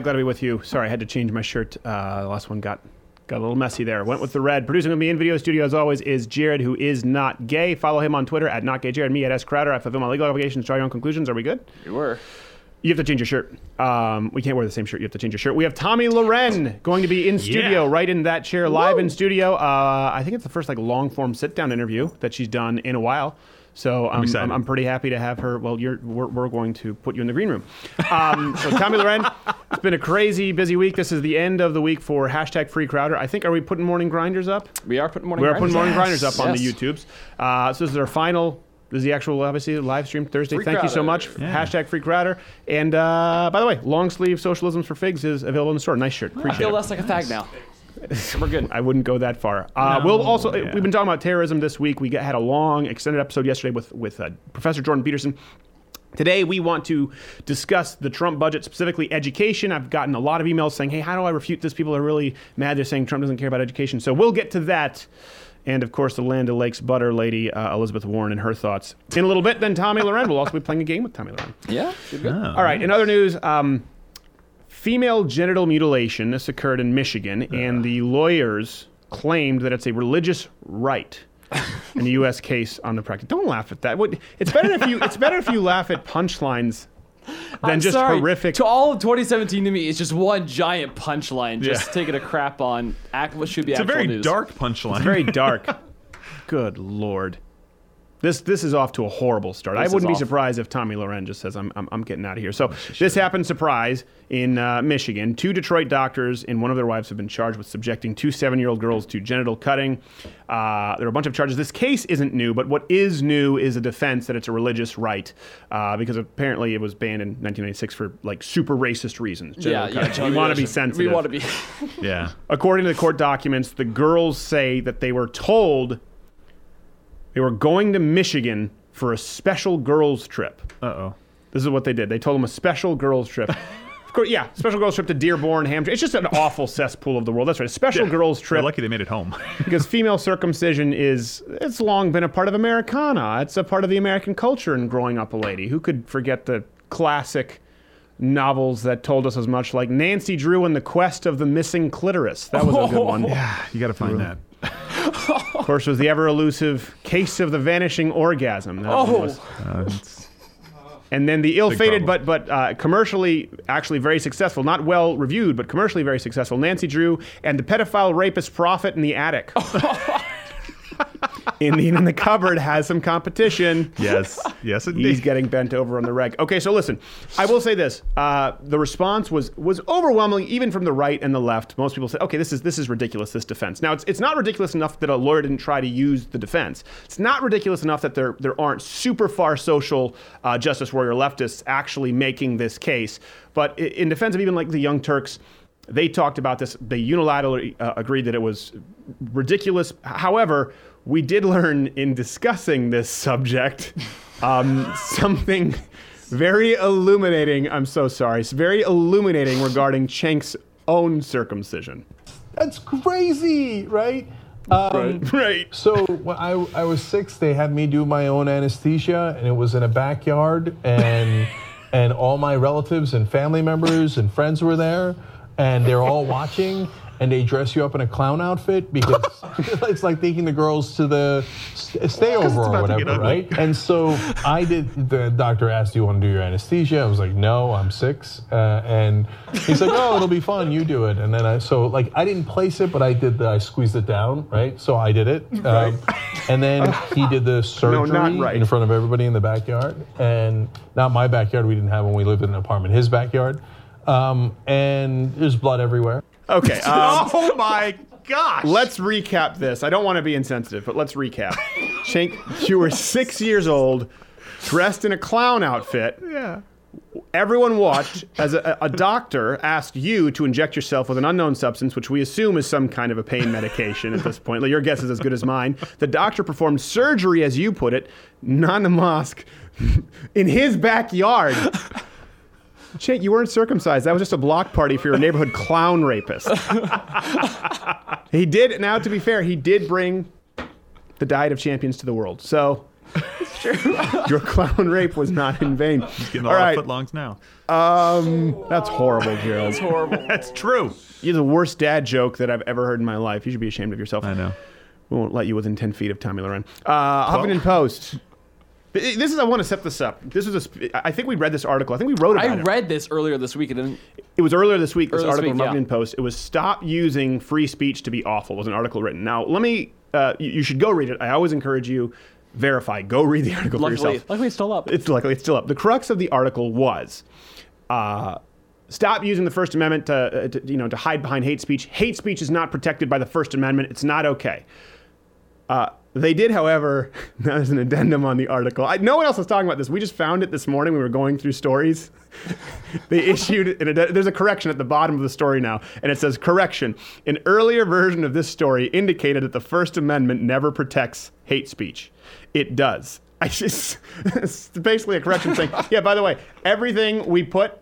Hi, glad to be with you. Sorry, I had to change my shirt. Uh, the last one got got a little messy there. Went with the red. Producing with me in video studio as always is Jared, who is not gay. Follow him on Twitter at not gay Jared. Me at S Crowder. I fulfill my legal obligations. Draw your own conclusions. Are we good? You were. You have to change your shirt. Um, we can't wear the same shirt. You have to change your shirt. We have Tomi Lahren going to be in studio, right in that chair, live in studio. Uh, I think it's the first like long form sit down interview that she's done in a while. So I'm, excited. I'm, I'm pretty happy to have her. Well, you're, we're, we're going to put you in the green room. Um, so Tomi Lahren, it's been a crazy busy week. This is the end of the week for hashtag Free Crowder. I think are we putting morning grinders up? We are putting morning. We are putting morning grinders. grinders up on the YouTubes. Uh, so this is our final. This is the actual, obviously, live stream Thursday. Free Thank you so much. Yeah. Hashtag Free Crowder. And uh, by the way, long sleeve socialisms for figs is available in the store. Nice shirt. I Appreciate feel it. less like a fag now. We're good. I wouldn't go that far. Uh, we'll also yeah. we've been talking about terrorism this week. We got, had a long extended episode yesterday with with uh, Professor Jordan Peterson. Today we want to discuss the Trump budget, specifically education. I've gotten a lot of emails saying, "Hey, how do I refute this?" People are really mad. They're saying Trump doesn't care about education. So we'll get to that. And of course, the Land O'Lakes butter lady, uh, Elizabeth Warren, and her thoughts in a little bit. Then Tomi Lahren will also be playing a game with Tomi Lahren. Yeah. You're good. All right. In other news, um, female genital mutilation. This occurred in Michigan, and the lawyers claimed that it's a religious right. in the U.S. case on the practice. Don't laugh at that. It's better if you. It's better if you laugh at punchlines than I'm just sorry. horrific. To all of 2017 to me, it's just one giant punchline, just Yeah. taking a crap on act what should be It's a very news. dark punchline. very dark. Good lord. This this is off to a horrible start. I This is wouldn't be surprised if Tomi Lahren just says, "I'm I'm, I'm getting out of here." So this happened. Surprise in uh, Michigan. Two Detroit doctors and one of their wives have been charged with subjecting two seven-year-old girls to genital cutting. Uh, there are a bunch of charges. This case isn't new, but what is new is a defense that it's a religious right uh, because apparently it was banned in 1996 for like super racist reasons. Yeah, Genital yeah. cutting. we want to be sensitive. We want to be. yeah. According to the court documents, the girls say that they were told they were going to Michigan for a special girls trip. Uh oh. This is what they did. They told them a special girls trip. of course, yeah, special girls trip to Dearborn, Hampshire. It's just an awful cesspool of the world. That's right. A special girls They're trip lucky they made it home. because female circumcision is it's long been a part of Americana. It's a part of the American culture in growing up a lady. Who could forget the classic novels that told us as much like Nancy Drew and the Quest of the Missing Clitoris. That was a good one. yeah, you got to find that. Of course, was the ever elusive Case of the Vanishing Orgasm. That one Oh. was- Uh, And then the ill-fated, but but uh, commercially actually very successful, not well reviewed, but commercially very successful. Nancy Drew and the pedophile rapist prophet in the attic. Indian in the cupboard has some competition. yes, yes, indeed. He's getting bent over on the reg. Okay, so listen, I will say this: uh, the response was was overwhelming, even from the right and the left. Most people said, "Okay, this is this is ridiculous. This defense." Now, it's it's not ridiculous enough that a lawyer didn't try to use the defense. It's not ridiculous enough that there there aren't super far social uh, justice warrior leftists actually making this case. But in defense of even like the Young Turks. They talked about this. They unilaterally uh, agreed that it was ridiculous. However, we did learn in discussing this subject um, something very illuminating. I'm so sorry. It's very illuminating regarding Chank's own circumcision. That's crazy, right? Um, Right. So when I, I was six, they had me do my own anesthesia, and it was in a backyard, and and all my relatives and family members and friends were there, and they're all watching, and they dress you up in a clown outfit because it's like taking the girls to the st- stayover or about to get whatever, right? And so I did. The doctor asked, "Do you want to do your anesthesia?" I was like, "No, I'm six." Uh, and he's like, "Oh, it'll be fun. You do it." And then I so like I didn't place it, but I did. The, I squeezed it down, right? So I did it. Um, and then he did the surgery not right. in front of everybody in the backyard, and not my backyard. We didn't have when we lived in an apartment. His backyard, um, and there's blood everywhere. Okay. Um, oh my gosh. let's recap this. I don't want to be insensitive, but let's recap. Shank, you were six years old, dressed in a clown outfit. Yeah. Everyone watched as a, a doctor asked you to inject yourself with an unknown substance, which we assume is some kind of a pain medication at this point. Your guess is as good as mine. The doctor performed surgery, as you put it, non the mosque, in his backyard. Chink, you weren't circumcised. That was just a block party for your neighborhood clown rapist. he did, now to be fair, he did bring the Diet of Champions to the world. So Your clown rape was not in vain. Getting a All lot right, of footlongs now. that's horrible, Gerald. That's horrible. That's true. You're the worst dad joke that I've ever heard in my life. You should be ashamed of yourself. I know. We won't let you within 10 feet of Tomi Lahren. Uh, Huffington Post. This is, I want to set this up. This was a. I think we read this article. I think we wrote about I it. read this earlier this week. It didn't. It was earlier this week. This Earlier this article week, from yeah. Huffington Post. It was "Stop using free speech to be awful." Was an article written. Now, let me. Uh, you, you should go read it. I always encourage you. Verify. Go read the article for Luckily, yourself. luckily it's still up. It's luckily it's still up. The crux of the article was. Uh, Stop using the First Amendment to, uh, to, you know, to hide behind hate speech. Hate speech is not protected by the First Amendment. It's not okay. Uh, they did, however, there's an addendum on the article. I, no one else was talking about this. We just found it this morning. We were going through stories. they issued an. There's a correction at the bottom of the story now, and it says correction. An earlier version of this story indicated that the First Amendment never protects hate speech. It does. I just it's basically a correction saying, yeah. By the way, everything we put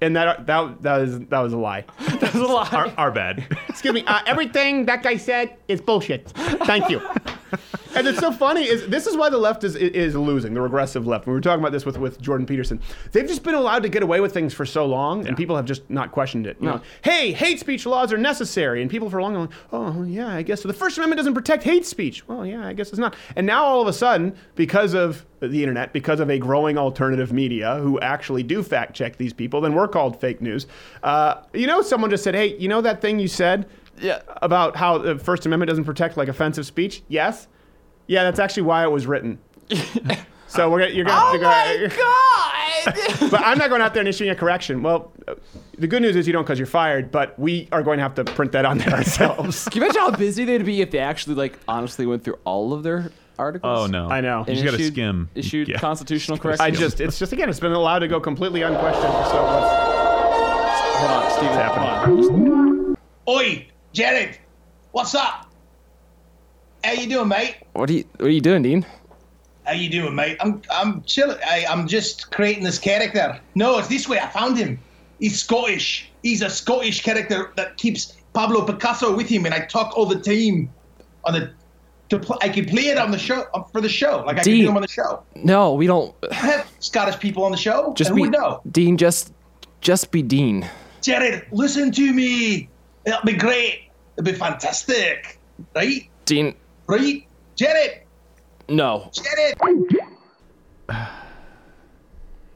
in that that that was that was a lie. That's a lie. Our, our bad. Excuse me. Uh, everything that guy said is bullshit. Thank you. and it's so funny is this is why the left is is losing the regressive left. We were talking about this with with Jordan Peterson. They've just been allowed to get away with things for so long, and people have just not questioned it. You know, hey, hate speech laws are necessary, and people for a long time, oh yeah, I guess so. The First Amendment doesn't protect hate speech. Well, yeah, I guess it's not. And now all of a sudden, because of the internet, because of a growing alternative media who actually do fact check these people, then we're called fake news. Uh, you know, someone just said, hey, you know that thing you said Yeah. about how the First Amendment doesn't protect like offensive speech? Yes. Yeah, that's actually why it was written. so we're gonna, you're gonna, Oh you're gonna my god! but I'm not going out there and issuing a correction. Well, uh, the good news is you don't because you're fired, but we are going to have to print that on there ourselves. Can you imagine how busy they'd be if they actually like honestly went through all of their articles? Oh no. I know. You And just gotta issued- skim. Issued Yeah. constitutional corrections. I just, it's just again, it's been allowed to go completely unquestioned. So let's, hold on, Steven. happening? Hold on. Oi, Jared, what's up? How you doing, mate? What are you What are you doing, Dean? How you doing, mate? I'm I'm chilling. I, I'm just creating this character. No, it's this way. I found him. He's Scottish. He's a Scottish character that keeps Pablo Picasso with him, and I talk all the time on the. To I could play it on the show um, for the show, like I could do him on the show. No, we don't. I have Scottish people on the show. Just be know? Dean. Just just be Dean. Jared, listen to me. It'll be great. It'll be fantastic, right? Dean. Right, Jared. No. Jared.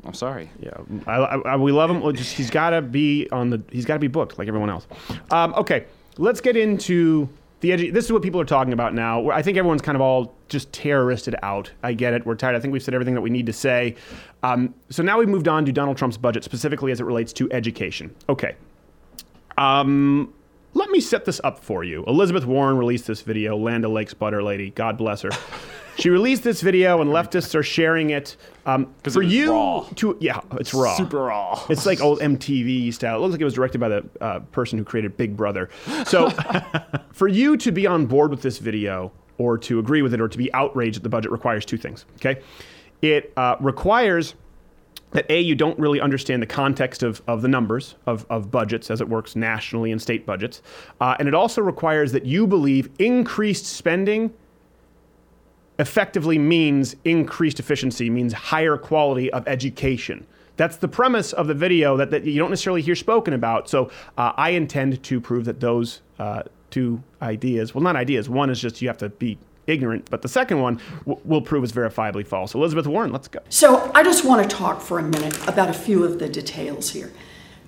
I'm sorry. yeah, I, I, I- we love him. Well, just he's got to be on the, he's got to be booked like everyone else. Um, okay, let's get into the edu- This is what people are talking about now. I think everyone's kind of all just terroristed out. I get it. We're tired. I think we've said everything that we need to say. Um, so now we've moved on to Donald Trump's budget, specifically as it relates to education. Okay. Um, let me set this up for you. Elizabeth Warren released this video, Land O'Lakes Butter Lady. God bless her. she released this video, and leftists are sharing it. Um, for it you raw. to yeah, it's raw, Super raw. It's like old MTV style. It looks like it was directed by the uh, person who created Big Brother. So, for you to be on board with this video, or to agree with it, or to be outraged at the budget, requires two things. Okay, it uh, requires that a you don't really understand the context of, of the numbers of, of budgets as it works nationally and state budgets. Uh, and it also requires that you believe increased spending effectively means increased efficiency means higher quality of education. That's the premise of the video that, that you don't necessarily hear spoken about. So uh, i intend to prove that those uh, two ideas well not ideas one is just you have to be ignorant but the second one w- will prove is verifiably false elizabeth warren let's go So I just want to talk for a minute about a few of the details here.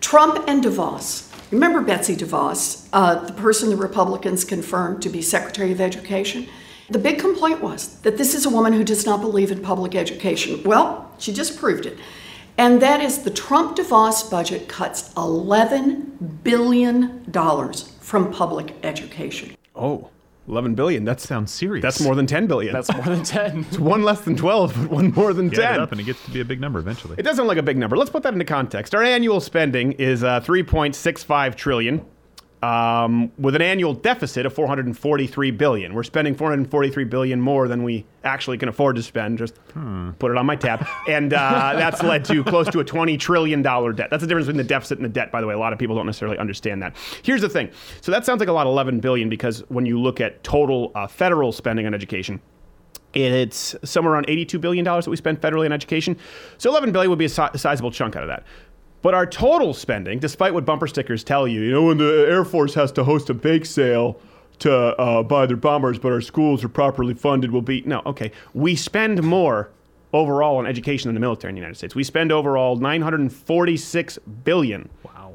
Trump and DeVos. Remember Betsy DeVos, uh, the person the Republicans confirmed to be Secretary of Education? The big complaint was that this is a woman who does not believe in public education. Well, she just proved it. And that is the Trump DeVos budget cuts $11 billion from public education. Oh, 11 billion. That's Sounds serious. that's more than 10 billion. That's more than ten. It's one less than 12, but one more than Get 10. it up, and it gets to be a big number eventually. It doesn't sound like a big number. Let's put that into context. Our annual spending is uh, 3.65 trillion, um, with an annual deficit of 443 billion. We're spending 443 billion more than we actually can afford to spend. Just put it on my tab, and uh, that's led to close to a 20 trillion dollar debt. That's the difference between the deficit and the debt. By the way, a lot of people don't necessarily understand that. Here's the thing. So that sounds like a lot, 11 billion, because when you look at total uh, federal spending on education It's somewhere around $82 billion that we spend federally on education. So 11 billion would be a, si- a sizable chunk out of that. But our total spending, despite what bumper stickers tell you, you know, when the Air Force has to host a bake sale to uh, buy their bombers, but our schools are properly funded, will be. No, okay. We spend more overall on education than the military in the United States. We spend overall 946 billion Wow.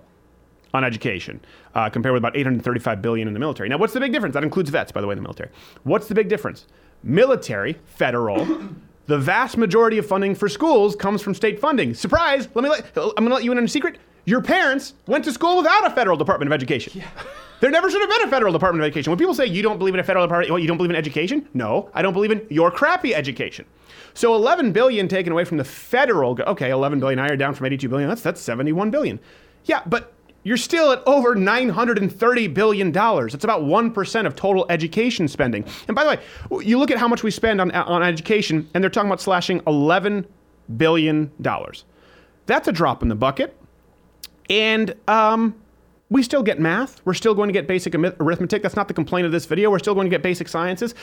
on education, uh, compared with about 835 billion in the military. Now, what's the big difference? That includes vets, by the way, in the military. What's the big difference? Military, federal, the vast majority of funding for schools comes from state funding. Surprise! Let me let, I'm going to let you in on a secret. Your parents went to school without a federal Department of Education. There never should have been a federal Department of Education. When people say you don't believe in a federal department, well, you don't believe in education? No, I don't believe in your crappy education. So 11 billion taken away from the federal. Okay, 11 billion. Now you're down from 82 billion. That's that's 71 billion. Yeah, but you're still at over 930 billion dollars. It's about one percent of total education spending. And by the way, you look at how much we spend on on education, and they're talking about slashing 11 billion dollars. That's a drop in the bucket. And um, we still get math. We're still going to get basic arithmetic. That's not the complaint of this video. We're still going to get basic sciences.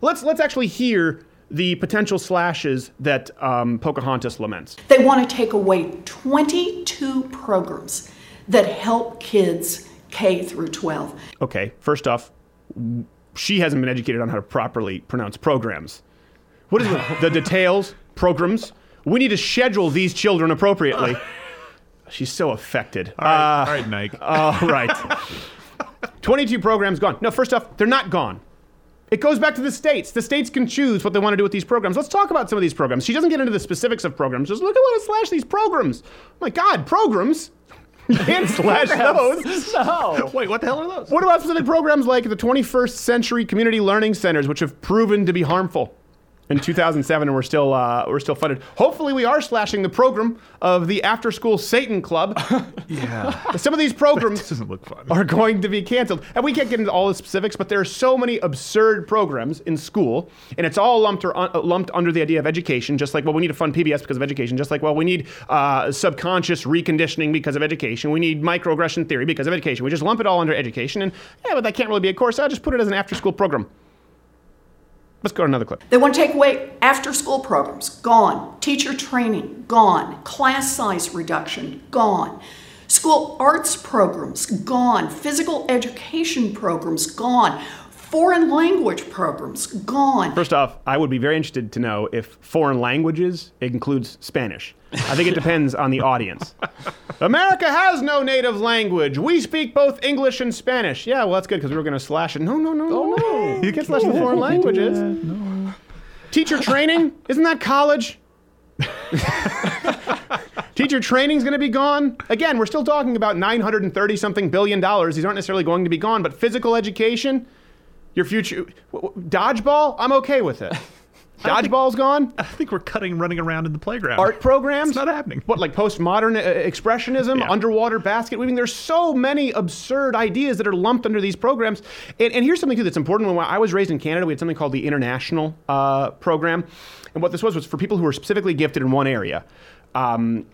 Let's let's actually hear the potential slashes that um, Pocahontas laments. They want to take away 22 programs that help kids K through 12. Okay, first off, she hasn't been educated on how to properly pronounce programs. What is it? the details? Programs? We need to schedule these children appropriately. She's so affected. All right, uh, all right Nike. All right. 22 programs gone. No, first off, they're not gone. It goes back to the states. The states can choose what they want to do with these programs. Let's talk about some of these programs. She doesn't get into the specifics of programs. Just look at what slash these programs. my God, programs? You can't slash those. No. Wait, what the hell are those? What about specific programs like the 21st Century Community Learning Centers, which have proven to be harmful? In 2007, and we're still uh, we're still funded. Hopefully, we are slashing the program of the After School Satan Club. Yeah. Some of these programs doesn't look fun. are going to be canceled. And we can't get into all the specifics, but there are so many absurd programs in school, and it's all lumped or uh, lumped under the idea of education. Just like well, we need to fund PBS because of education. Just like well, we need uh, subconscious reconditioning because of education. We need microaggression theory because of education. We just lump it all under education, and yeah, but that can't really be a course. I'll just put it as an after-school program. Let's go to another clip. They want to take away after school programs, gone. Teacher training, gone. Class size reduction, gone. School arts programs, gone. Physical education programs, gone. Foreign language programs, gone. First off, I would be very interested to know if foreign languages includes Spanish. I think it depends on the audience. America has no native language. We speak both English and Spanish. Yeah, well, that's good because we were going to slash it. No, no, no, no, no. Oh. You can't slash the foreign languages. No. Teacher training? Isn't that college? Teacher training is going to be gone. Again, we're still talking about 930 something billion dollars. These aren't necessarily going to be gone, but physical education, your future dodgeball, I'm okay with it. Dodgeball's gone. I think we're cutting running around in the playground. Art programs, It's not happening. What like postmodern uh, expressionism, Yeah. underwater basket weaving? There's so many absurd ideas that are lumped under these programs. And, and here's something too that's important. When I was raised in Canada, we had something called the International uh, Program, and what this was was for people who were specifically gifted in one area. Um,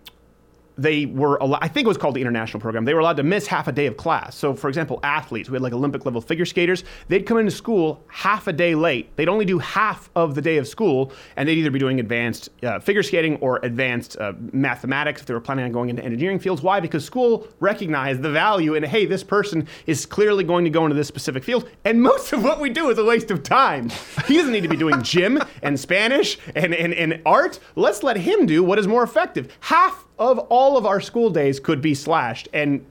they were, I think it was called the international program. They were allowed to miss half a day of class. So, for example, athletes, we had like Olympic level figure skaters, they'd come into school half a day late. They'd only do half of the day of school, and they'd either be doing advanced uh, figure skating or advanced uh, mathematics if they were planning on going into engineering fields. Why? Because school recognized the value in, hey, this person is clearly going to go into this specific field, and most of what we do is a waste of time. He doesn't need to be doing gym and Spanish and, and, and art. Let's let him do what is more effective. Half of all of our school days could be slashed. And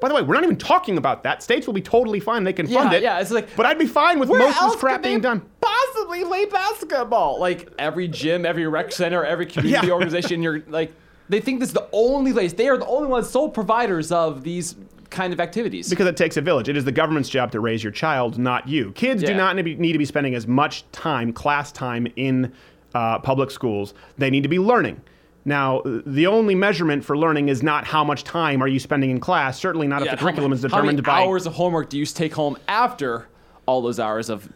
by the way, we're not even talking about that. States will be totally fine; they can fund Yeah, it. yeah, it's like- but I'd be fine with most of this crap being done. Possibly play basketball. Like every gym, every rec center, every community Yeah. organization. You're like, they think this is the only place. They are the only ones, sole providers of these kind of activities. Because it takes a village. It is the government's job to raise your child, not you. Kids do not need to be- need to be spending as much time, class time, in uh, public schools. They need to be learning. Now, the only measurement for learning is not how much time are you spending in class. Certainly not Yeah, if the how curriculum ma- is how determined many by. hours of homework do you take home after all those hours of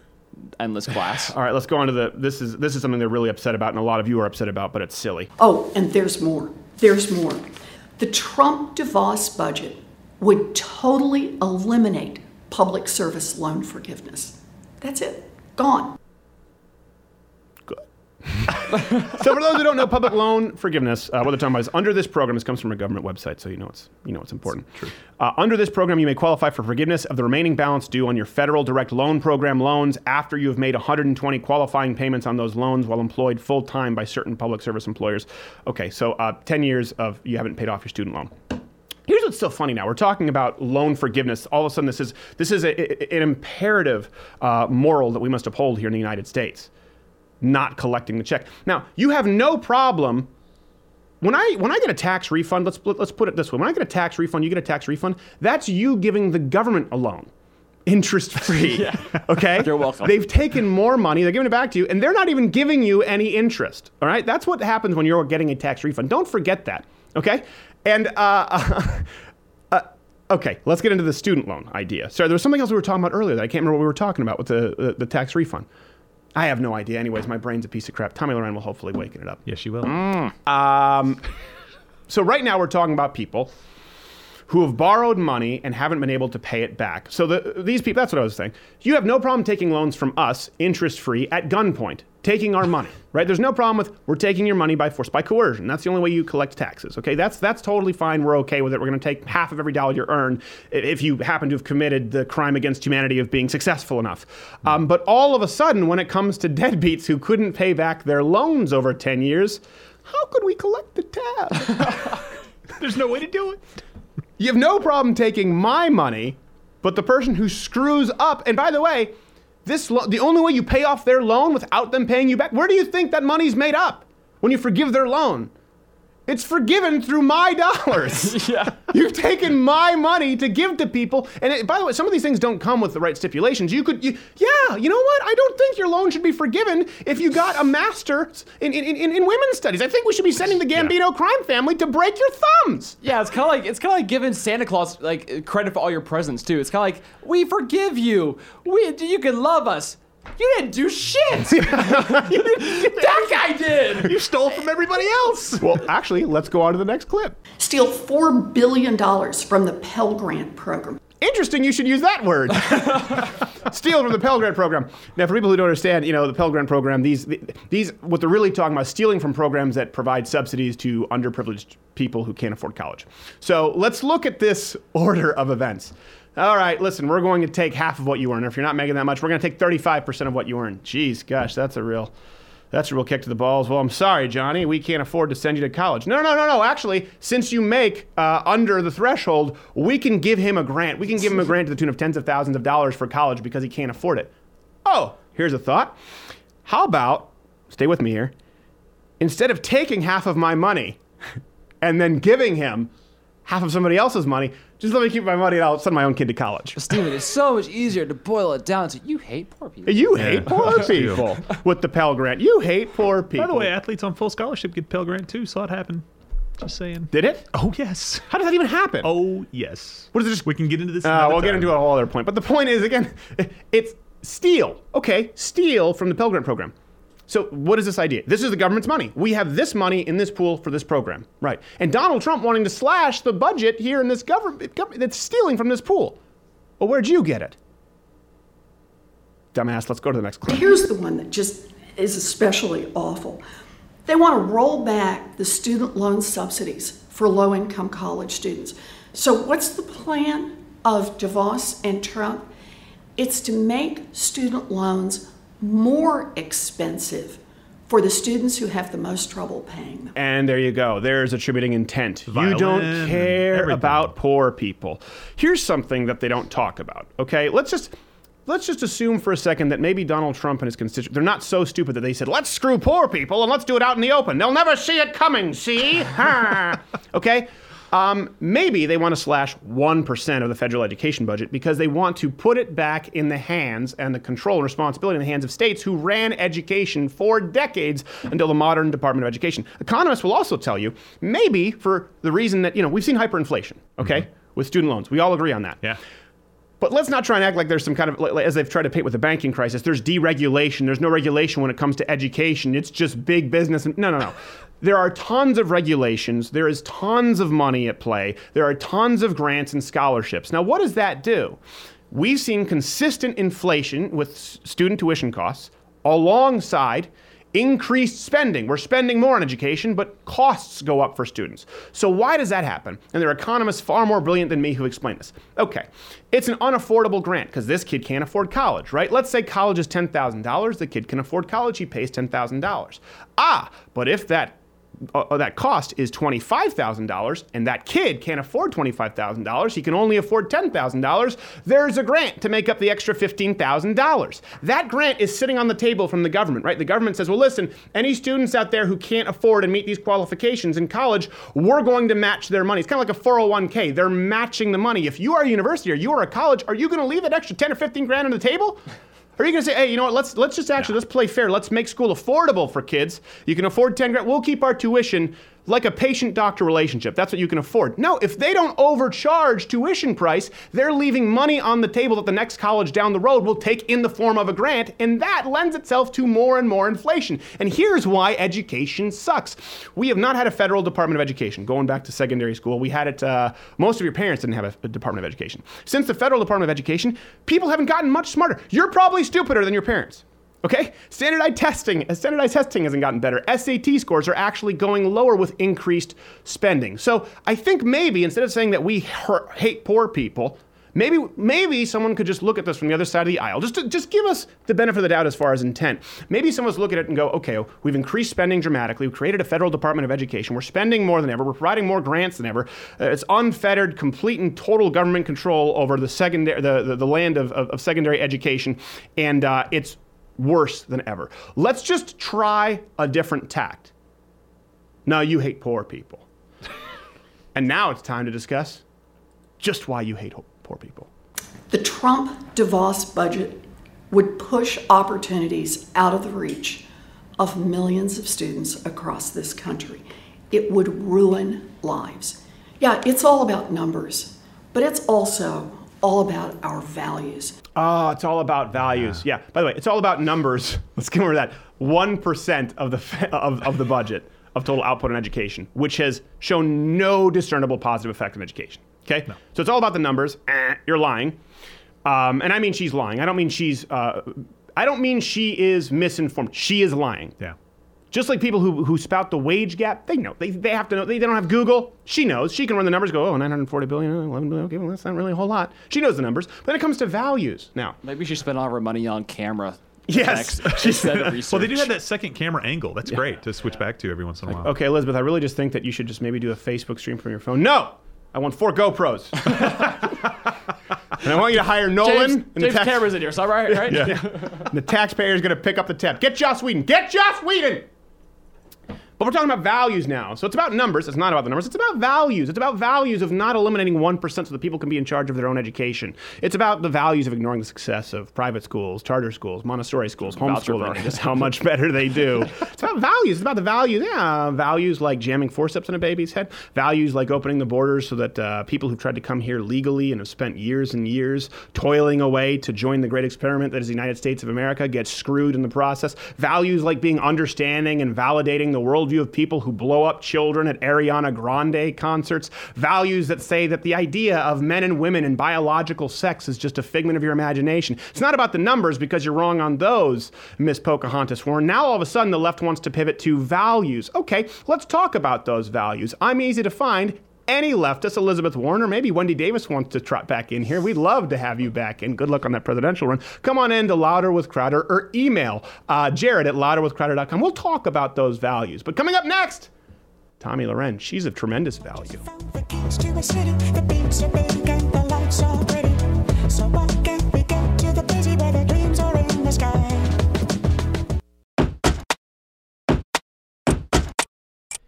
endless class? All right, let's go on to the. This is this is something they're really upset about, and a lot of you are upset about, but it's silly. Oh, and there's more. There's more. The Trump DeVos budget would totally eliminate public service loan forgiveness. That's it. Gone. So for those who don't know, public loan forgiveness, uh, what they're talking about is under this program. This comes from a government website, so you know it's you know it's important. True. Uh, under this program, you may qualify for forgiveness of the remaining balance due on your federal direct loan program loans after you have made 120 qualifying payments on those loans while employed full time by certain public service employers. Okay, so uh, 10 years of you haven't paid off your student loan. Here's what's so funny now. We're talking about loan forgiveness. All of a sudden, this is this is a, a- an imperative uh, moral that we must uphold here in the United States. Not collecting the check. Now, you have no problem when I when I get a tax refund. Let's let's put it this way: when I get a tax refund, you get a tax refund. That's you giving the government a loan, interest free. Okay, You're welcome. They've taken more money. They're giving it back to you, and they're not even giving you any interest. All right, that's what happens when you're getting a tax refund. Don't forget that. Okay, and uh, uh, okay, let's get into the student loan idea. Sorry, there was something else we were talking about earlier that I can't remember what we were talking about with the the, the tax refund. I have no idea. Anyways, my brain's a piece of crap. Tomi Lahren will hopefully waken it up. Yes, you will. Um, so right now we're talking about people who have borrowed money and haven't been able to pay it back. So the, these people, that's what I was saying. You have no problem taking loans from us, interest free, at gunpoint, taking our money, right? There's no problem with we're taking your money by force, by coercion. That's the only way you collect taxes. Okay, that's that's totally fine. We're okay with it. We're going to take half of every dollar you earn if you happen to have committed the crime against humanity of being successful enough. Um, but all of a sudden, when it comes to deadbeats who couldn't pay back their loans over 10 years, how could we collect the tab? There's no way to do it. You have no problem taking my money, but the person who screws up, and by the way, this lo- the only way you pay off their loan without them paying you back, where do you think that money's made up when you forgive their loan? It's forgiven through my dollars. Yeah. You've taken my money to give to people, and it, by the way, some of these things don't come with the right stipulations. You could, you, yeah, you know what? I don't think your loan should be forgiven if you got a master's in, in, in, in women's studies. I think we should be sending the Gambino crime family to break your thumbs. Yeah, it's kind of like it's kind of like giving Santa Claus like credit for all your presents too. It's kind of like we forgive you. We you can love us. You didn't do shit. that guy did. You stole from everybody else. Well, actually, let's go on to the next clip. Steal $4 billion from the Pell Grant program. Interesting, you should use that word. Steal from the Pell Grant program. Now, for people who don't understand, you know, the Pell Grant program, these, these, what they're really talking about, is stealing from programs that provide subsidies to underprivileged people who can't afford college. So let's look at this order of events. All right, listen, we're going to take half of what you earn. If you're not making that much, we're going to take 35% of what you earn. Jeez, gosh, that's a real, that's a real kick to the balls. Well, I'm sorry, Johnny, we can't afford to send you to college. No, no, no, no. Actually, since you make uh, under the threshold, we can give him a grant. We can give him a grant to the tune of tens of thousands of dollars for college because he can't afford it. Oh, here's a thought. How about, stay with me here, instead of taking half of my money and then giving him half of somebody else's money, just let me keep my money and I'll send my own kid to college. Steven, it's so much easier to boil it down to you hate poor people. You hate poor people with the Pell Grant. You hate poor people. By the way, athletes on full scholarship get Pell Grant too. Saw it happen. Just saying. did it? Oh yes. How does that even happen? Oh yes. What is it just- We can get into this. Uh, another we'll get time. into a whole other point. But the point is, again, it's steal. Okay, steal from the Pell Grant program. So what is this idea? This is the government's money. We have this money in this pool for this program, right? And Donald Trump wanting to slash the budget here in this government, that's stealing from this pool. Well, where'd you get it? Dumbass. Let's go to the next clip. Here's the one that just is especially awful. They want to roll back the student loan subsidies for low income college students. So, what's the plan of DeVos and Trump? It's to make student loans more expensive for the students who have the most trouble paying them. And there you go. There's attributing intent. you don't care about poor people. Here's something that they don't talk about. Okay, let's just let's just assume for a second that maybe Donald Trump and his constituents they're not so stupid that they said let's screw poor people and let's do it out in the open. They'll never see it coming. See? Okay. Um, maybe they want to slash 1% of the federal education budget because they want to put it back in the hands and the control and responsibility in the hands of states who ran education for decades until the modern Department of Education. Economists will also tell you maybe for the reason that, you know, we've seen hyperinflation, okay, with student loans. We all agree on that. Yeah. But let's not try and act like there's some kind of, like- as they've tried to paint with the banking crisis, there's deregulation. There's no regulation when it comes to education. It's just big business. No, no, no. There are tons of regulations. There is tons of money at play. There are tons of grants and scholarships. Now, what does that do? We've seen consistent inflation with student tuition costs alongside increased spending. We're spending more on education, but costs go up for students. So why does that happen? And there are economists far more brilliant than me who explain this. Okay, it's an unaffordable grant because this kid can't afford college, right? Let's say college is $10,000. The kid can afford college. He pays $10,000. Ah, but if that uh, that cost is $25,000 and that kid can't afford $25,000, he can only afford $10,000, there's a grant to make up the extra $15,000. That grant is sitting on the table from the government, right? The government says, well, listen, any students out there who can't afford and meet these qualifications in college, we're going to match their money. It's kind of like a 401k. They're matching the money. If you are a university or you are a college, are you going to leave that extra 10 or 15 grand on the table? Or are you going to say, hey, you know what? Let's let's just actually let's play fair. Let's make school affordable for kids. You can afford ten grand. We'll keep our tuition like a patient-doctor relationship. That's what you can afford. No, if they don't overcharge tuition price, they're leaving money on the table that the next college down the road will take in the form of a grant, and that lends itself to more and more inflation. And here's why education sucks. We have not had a federal Department of Education. Going back to secondary school, we had it. Uh, most of your parents didn't have a, a Department of Education. Since the federal Department of Education, people haven't gotten much smarter. You're probably stupider than your parents. Okay? Standardized testing, standardized testing hasn't gotten better. SAT scores are actually going lower with increased spending. So I think maybe instead of saying that we hate poor people, maybe maybe someone could just look at this from the other side of the aisle. Just to, just give us the benefit of the doubt as far as intent. Maybe someone's look at it and go, okay, we've increased spending dramatically. We've created a federal Department of Education. We're spending more than ever. We're providing more grants than ever. Uh, it's unfettered, complete and total government control over the secondary the, the, the land of, of, of, secondary education, and uh, it's worse than ever. Let's just try a different tact. No, you hate poor people. and now it's time to discuss just why you hate poor people. The Trump DeVos budget would push opportunities out of the reach of millions of students across this country. It would ruin lives. Yeah, it's all about numbers, but it's also all about our values. Oh, it's all about values. Yeah. By the way, it's all about numbers. Let's get over that. One percent of the of, of the budget of total output in education, which has shown no discernible positive effect on education. Okay. No. So it's all about the numbers. Eh, you're lying. Um, and I mean she's lying. I don't mean she's. Uh, I don't mean she is misinformed. She is lying. Yeah. Just like people who, who spout the wage gap, they know. They, they have to know. They, they don't have Google. She knows. She can run the numbers, go, oh, 940 billion, 11 billion. Okay, well, that's not really a whole lot. She knows the numbers. But then it comes to values now. Maybe she spent all of her money on camera. Yes. instead of. Well, they do have that second camera angle. That's great to switch back to every once in a while. Okay, Elizabeth, I really just think that you should just maybe do a Facebook stream from your phone. No! I want four GoPros. and I want you to hire Nolan. James, and James the tax- Cameron's in here, so right, right? yeah. and the taxpayer is going to pick up the tab. Get Joss Whedon. Get Joss Whedon. But we're talking about values now. So it's about numbers. It's not about the numbers. It's about values. It's about values of not eliminating 1% so that people can be in charge of their own education. It's about the values of ignoring the success of private schools, charter schools, Montessori schools, homeschooling, just how much better they do. it's about values. It's about the values. Yeah, values like jamming forceps in a baby's head. Values like opening the borders so that uh, people who've tried to come here legally and have spent years and years toiling away to join the great experiment that is the United States of America get screwed in the process. Values like being understanding and validating the world worldview of people who blow up children at Ariana Grande concerts, values that say that the idea of men and women and biological sex is just a figment of your imagination. It's not about the numbers because you're wrong on those, Miss Pocahontas Warren. Now all of a sudden the left wants to pivot to values. Okay, let's talk about those values. I'm easy to find any leftist, Elizabeth Warren, or maybe Wendy Davis wants to trot back in here, we'd love to have you back in. Good luck on that presidential run. Come on in to Louder with Crowder or email uh, Jared at louderwithcrowder.com. We'll talk about those values. But coming up next, Tomi Lahren. She's of tremendous value.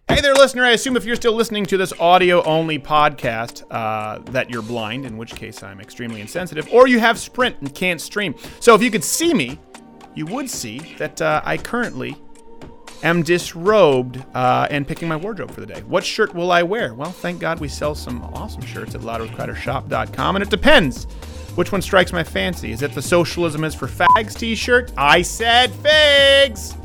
Hey there, listener. I assume if you're still listening to this audio only podcast, uh, that you're blind, in which case I'm extremely insensitive, or you have Sprint and can't stream. So if you could see me, you would see that uh, I currently am disrobed uh, and picking my wardrobe for the day. What shirt will I wear? Well, thank God we sell some awesome shirts at louderwithcrowdershop.com, and it depends. Which one strikes my fancy? Is it the Socialism is for Fags t shirt? I said figs!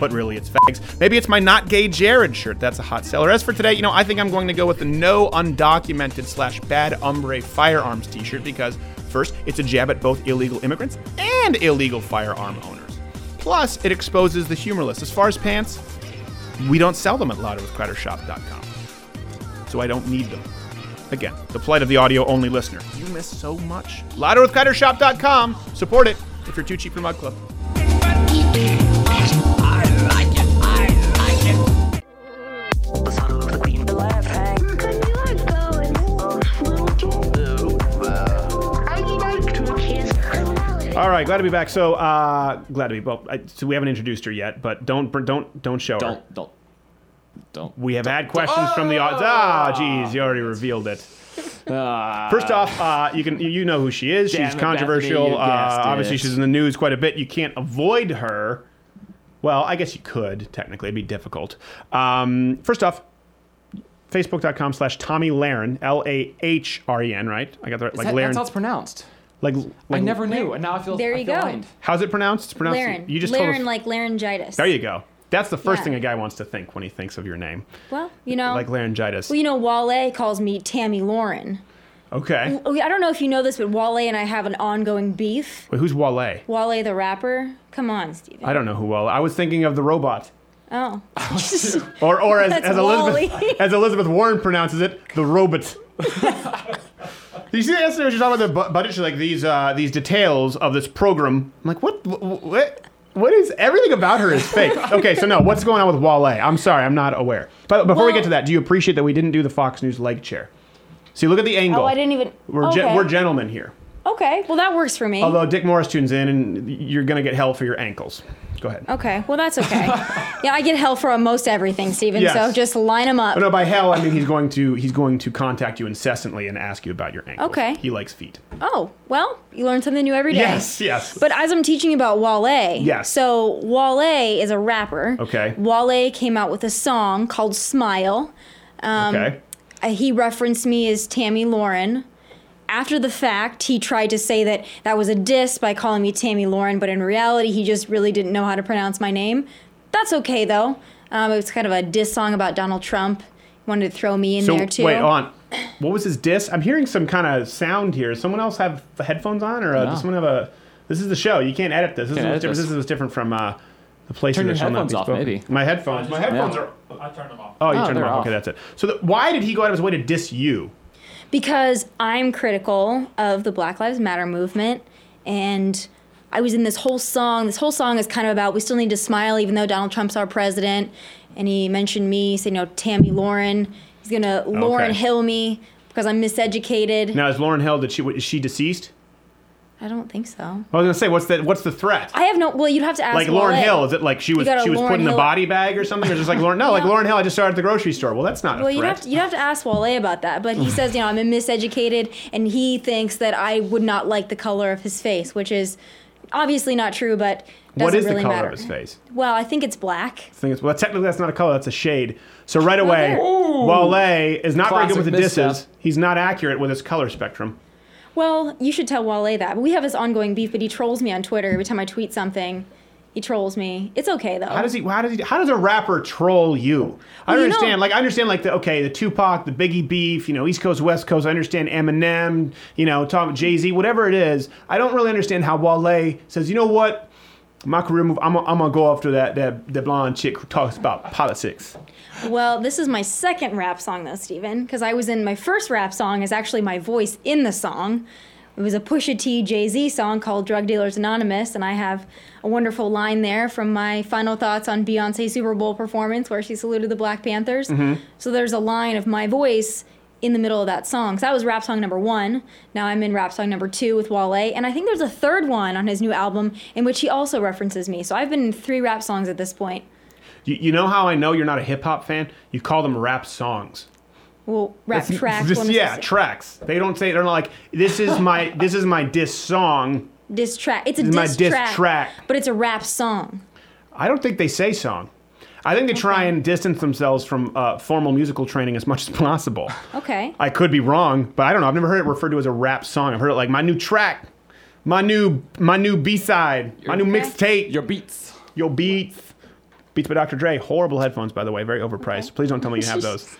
But really it's fags. Maybe it's my not gay Jared shirt. That's a hot seller. As for today, you know, I think I'm going to go with the no undocumented slash bad hombre firearms t-shirt because first, it's a jab at both illegal immigrants and illegal firearm owners. Plus, it exposes the humorless. As far as pants, we don't sell them at louderwithcrowdershop.com. So I don't need them. Again, the plight of the audio only listener. You miss so much. Louderwithcrowdershop.com. Support it if you're too cheap for Mug Club. Right, glad to be back. So, uh, glad to be. Well, I, so we haven't introduced her yet, but don't don't don't show her. Don't don't don't. We have had questions from the audience. Ah, geez, you already revealed it. Ah. First off, uh, you can you- you know who she is. Damn She's it, controversial. Bethany, uh, obviously, it. she's in the news quite a bit. You can't avoid her. Well, I guess you could technically. It'd be difficult. Um, first off, Facebook.com slash Tomi Lahren, L A H R E N, right? I got the right, like that- Laren. that's how it's pronounced. Like, I never knew, and now I feel There I you feel go. blind. How's it pronounced? It's pronounced. Laren. You just Laren told us. like laryngitis. There you go. That's the first Yeah. thing a guy wants to think when he thinks of your name, Well, you know. like laryngitis. well, you know, Wale calls me Tammy Lauren. okay. I don't know if you know this, but Wale and I have an ongoing beef. Wait, who's Wale? Wale the rapper. Come on, Steven. I don't know who Wale. I was thinking of the robot. Oh. Or, or as, as Elizabeth as Elizabeth Warren pronounces it, the robot. you see, yesterday when she was talking about the bu- budget, she's like these uh, these details of this program. I'm like, what, what, what, is everything about her is fake? Okay, so no, what's going on with Wale? I'm sorry, I'm not aware. But before we Well- get to that, do you appreciate that we didn't do the Fox News leg chair? See, look at the angle. Oh, I didn't even. We're, gen- okay. we're gentlemen here. Okay. Well, that works for me. Although Dick Morris tunes in, and you're gonna get hell for your ankles. Go ahead. okay. Well, that's okay. yeah, I get hell for most everything, Steven. Yes. So just line them up. Oh, no, by hell I mean he's going to he's going to contact you incessantly and ask you about your ankles. Okay. He likes feet. Oh, well, you learn something new every day. Yes, yes. But as I'm teaching about Wale, Yes. So Wale is a rapper. Okay. Wale came out with a song called "Smile." okay. Uh, he referenced me as Tammy Lauren. After the fact, he tried to say that that was a diss by calling me Tammy Lauren, but in reality, he just really didn't know how to pronounce my name. That's okay though. Um, it was kind of a diss song about Donald Trump. He wanted to throw me in So there too. wait, on. What was his diss? I'm hearing some kind of sound here. Does someone else have headphones on, or uh, No. does someone have a? This is the show. You can't edit this. This, is, edit different. this. this is different from uh, the place Turn that your shall headphones off, spoken. maybe. My headphones. My headphones Yeah. are. I turned them off. Oh, you Oh, turned them off. off. Okay, that's it. So the, why did he go out of his way to diss you? Because I'm critical of the Black Lives Matter movement and I was in this whole song. This whole song is kind of about we still need to smile even though Donald Trump's our president. And he mentioned me, saying, you know, Tomi Lahren. He's gonna Lauryn Okay. Hill me because I'm miseducated. Now is Lauryn Hill? Did she? Is she deceased? I don't think so. I was gonna say, what's the what's the threat? I have no. Well, you'd have to ask. like Lauryn Wale. Hill, is it like she was she was Lauryn put in a Hill- body bag or something, or just like Lauryn? No, like Lauryn Hill. I just started at the grocery store. Well, that's not a Well, you'd threat. have, to, you'd have to ask Wale about that. But he says, you know, I'm a miseducated, and he thinks that I would not like the color of his face, which is obviously not true, but doesn't what is really the color matter. of his face? Well, I think it's black. I think it's well, technically that's not a color, that's a shade. So right away, there. Wale is not very good with the Classic misstep. disses. He's not accurate with his color spectrum. Well, you should tell Wale that. But we have this ongoing beef, but he trolls me on Twitter every time I tweet something. He trolls me. It's okay though. How does he? How does he? How does a rapper troll you? I you understand. know- like I understand. Like the okay, the Tupac, the Biggie beef. You know, East Coast, West Coast. I understand Eminem. You know, Tom, Jay Z, whatever it is. I don't really understand how Wale says. You know what? My career move. I'm. gonna- I'm gonna go after that. That that blonde chick who talks about politics. Well, this is my second rap song though, Steven, because I was in my first rap song is actually my voice in the song. It was a Pusha T Jay Z song called Drug Dealers Anonymous, and I have a wonderful line there from my final thoughts on Beyonce's Super Bowl performance where she saluted the Black Panthers. Mm-hmm. So there's a line of my voice in the middle of that song. So that was rap song number one. Now I'm in rap song number two with Wale, and I think there's a third one on his new album in which he also references me. So I've been in three rap songs at this point. You, you know how I know you're not a hip hop fan? You call them rap songs. Well, rap It's track. just- one is yeah, the- tracks. They don't say they're not like this is my this is my diss song. diss track. It's a This is my diss, diss track, track. but it's a rap song. I don't think they say song. I think they try and distance themselves from uh, formal musical training as much as possible. Okay. I could be wrong, but I don't know. I've never heard it referred to as a rap song. I've heard it like my new track, my new my new B side, my new Okay. mixtape, Your beats. your beats. Beats by Dr. Dre. Horrible headphones, by the way. Very overpriced. Okay. Please don't tell me you have those.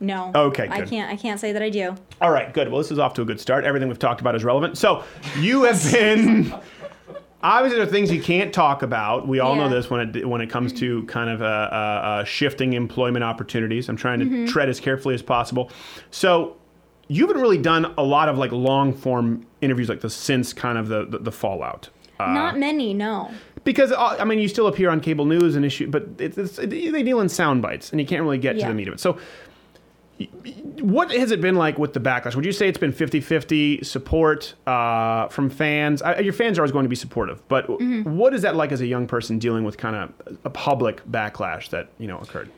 No. Okay, Good. I can't. I can't say that I do. All right, good. Well, this is off to a good start. Everything we've talked about is relevant. So, you have been obviously there are things you can't talk about. We all know this when it when it comes to kind of uh, uh, uh, shifting employment opportunities. I'm trying to Mm-hmm. tread as carefully as possible. So you haven't really done a lot of like long form interviews like this since kind of the the, the fallout. Uh, Not many, no. Because uh, I mean, you still appear on cable news and issue, but it's, it's, they deal in sound bites, and you can't really get to the meat of it. So, what has it been like with the backlash? Would you say it's been 50-50 support uh, from fans? I, your fans are always going to be supportive, but Mm-hmm. what is that like as a young person dealing with kind of a public backlash that you know occurred?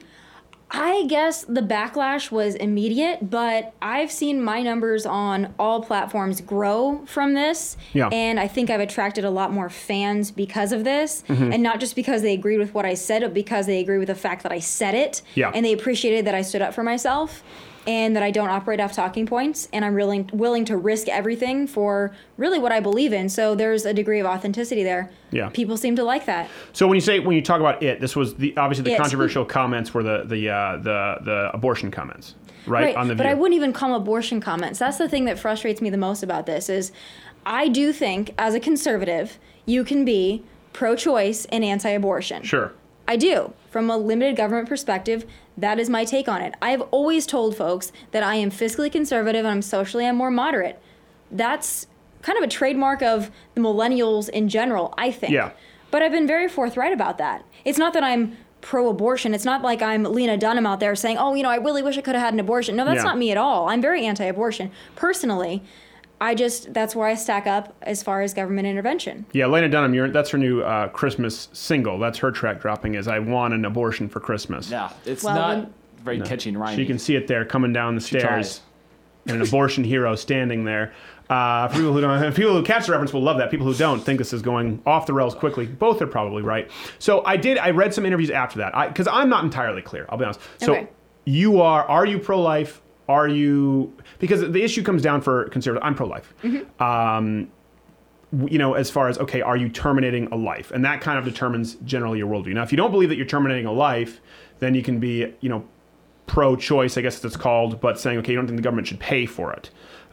I guess the backlash was immediate, but I've seen my numbers on all platforms grow from this. Yeah. And I think I've attracted a lot more fans because of this. Mm-hmm. And not just because they agreed with what I said, but because they agree with the fact that I said it. Yeah. And they appreciated that I stood up for myself and that I don't operate off talking points. And I'm really willing to risk everything for really what I believe in. So there's a degree of authenticity there. Yeah. People seem to like that. So when you say when you talk about it, this was the obviously the It. controversial comments were the the uh, the the abortion comments, right? on the but View. I wouldn't even call them abortion comments. That's the thing that frustrates me the most about this is I do think as a conservative, you can be pro-choice and anti-abortion. Sure. I do. From a limited government perspective, that is my take on it. I've always told folks that I am fiscally conservative and I'm socially I'm more moderate. That's kind of a trademark of the millennials in general, I think. Yeah. But I've been very forthright about that. It's not that I'm pro abortion. It's not like I'm Lena Dunham out there saying, oh, you know, I really wish I could have had an abortion. No, that's Yeah. not me at all. I'm very anti abortion. Personally, I just, that's where I stack up as far as government intervention. Yeah, Lena Dunham, you're, that's her new uh, Christmas single. That's her track dropping. Is I want an abortion for Christmas. Yeah, it's Well, not when- very catchy and rhyming. So you can see it there coming down the stairs, tries. and an abortion hero standing there. Uh, for people who don't, people who catch the reference will love that. People who don't think this is going off the rails quickly. Both are probably right. So I did. I read some interviews after that because I'm not entirely clear. I'll be honest. So Okay. you are. Are you pro-life? Are you? Because the issue comes down for conservative. I'm pro-life. Um, you know, as far as okay, are you terminating a life? And that kind of determines generally your worldview. Now, if you don't believe that you're terminating a life, then you can be, you know, pro-choice, I guess it's called, but saying okay, you don't think the government should pay for it.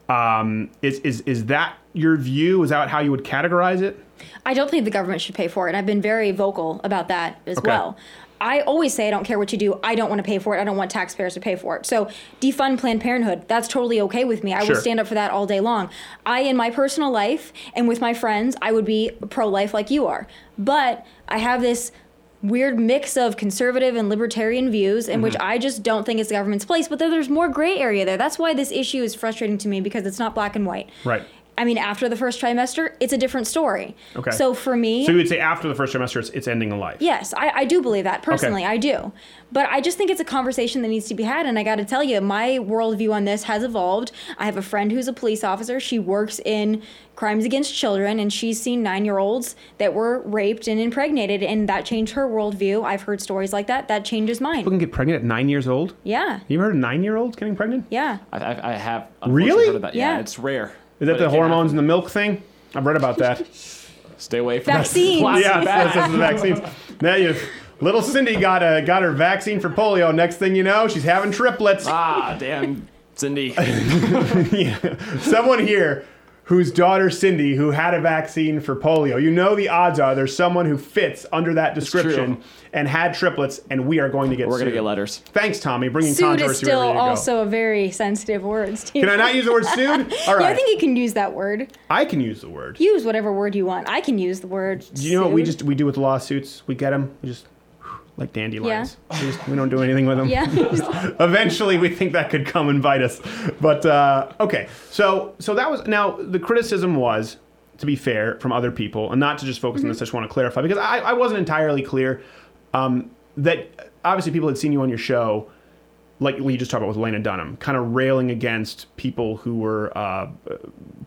Um, is is is that your view? Is that how you would categorize it? I don't think the government should pay for it. And I've been very vocal about that as Okay. well. I always say I don't care what you do. I don't want to pay for it. I don't want taxpayers to pay for it. So defund Planned Parenthood. That's totally okay with me. I Sure. will stand up for that all day long. I, in my personal life and with my friends, I would be pro-life like you are. But I have this weird mix of conservative and libertarian views in which Mm-hmm. I just don't think it's the government's place. But there's more gray area there. That's why this issue is frustrating to me because it's not black and white. Right. I mean, after the first trimester, it's a different story. Okay. So for me, So you would say after the first trimester, it's, it's ending a life. Yes, I, I do believe that personally. I do, but I just think it's a conversation that needs to be had. And I got to tell you, my worldview on this has evolved. I have a friend who's a police officer. She works in crimes against children, and she's seen nine-year-olds that were raped and impregnated, and that changed her worldview. I've heard stories like that. That changes mine. People can get pregnant at nine years old. Yeah, You ever heard of nine-year-olds getting pregnant? yeah. I, I, I have Really? heard of that. Yeah, Yeah. it's rare. Is that the hormones happen. in the milk thing? I've read about that. Stay away from Vaccines. That. yeah, that's, that's the vaccines. Now you, little Cindy got a, got her vaccine for polio. Next thing you know, she's having triplets. Ah, damn, Cindy. Someone here whose daughter Cindy, who had a vaccine for polio, you know the odds are there's someone who fits under that description and had triplets, and we are going to get We're gonna get letters. Thanks, Tomi, bringing Sued controversy is still wherever go. also a very sensitive word. Steve. Can I not use the word sued? All Yeah, I think you can use that word. I can use the word. Use whatever word you want. I can use the word. Do you know what we sued. just we do with lawsuits? We get them, we just like dandelions. We, just, we don't do anything with them. Yeah. Eventually, we think that could come and bite us. But uh, okay, so so that was now the criticism was, to be fair, from other people, and not to just focus on this. I just want to clarify because I, I wasn't entirely clear um, that obviously people had seen you on your show. Like we just talked about with Lena Dunham, kind of railing against people who were uh,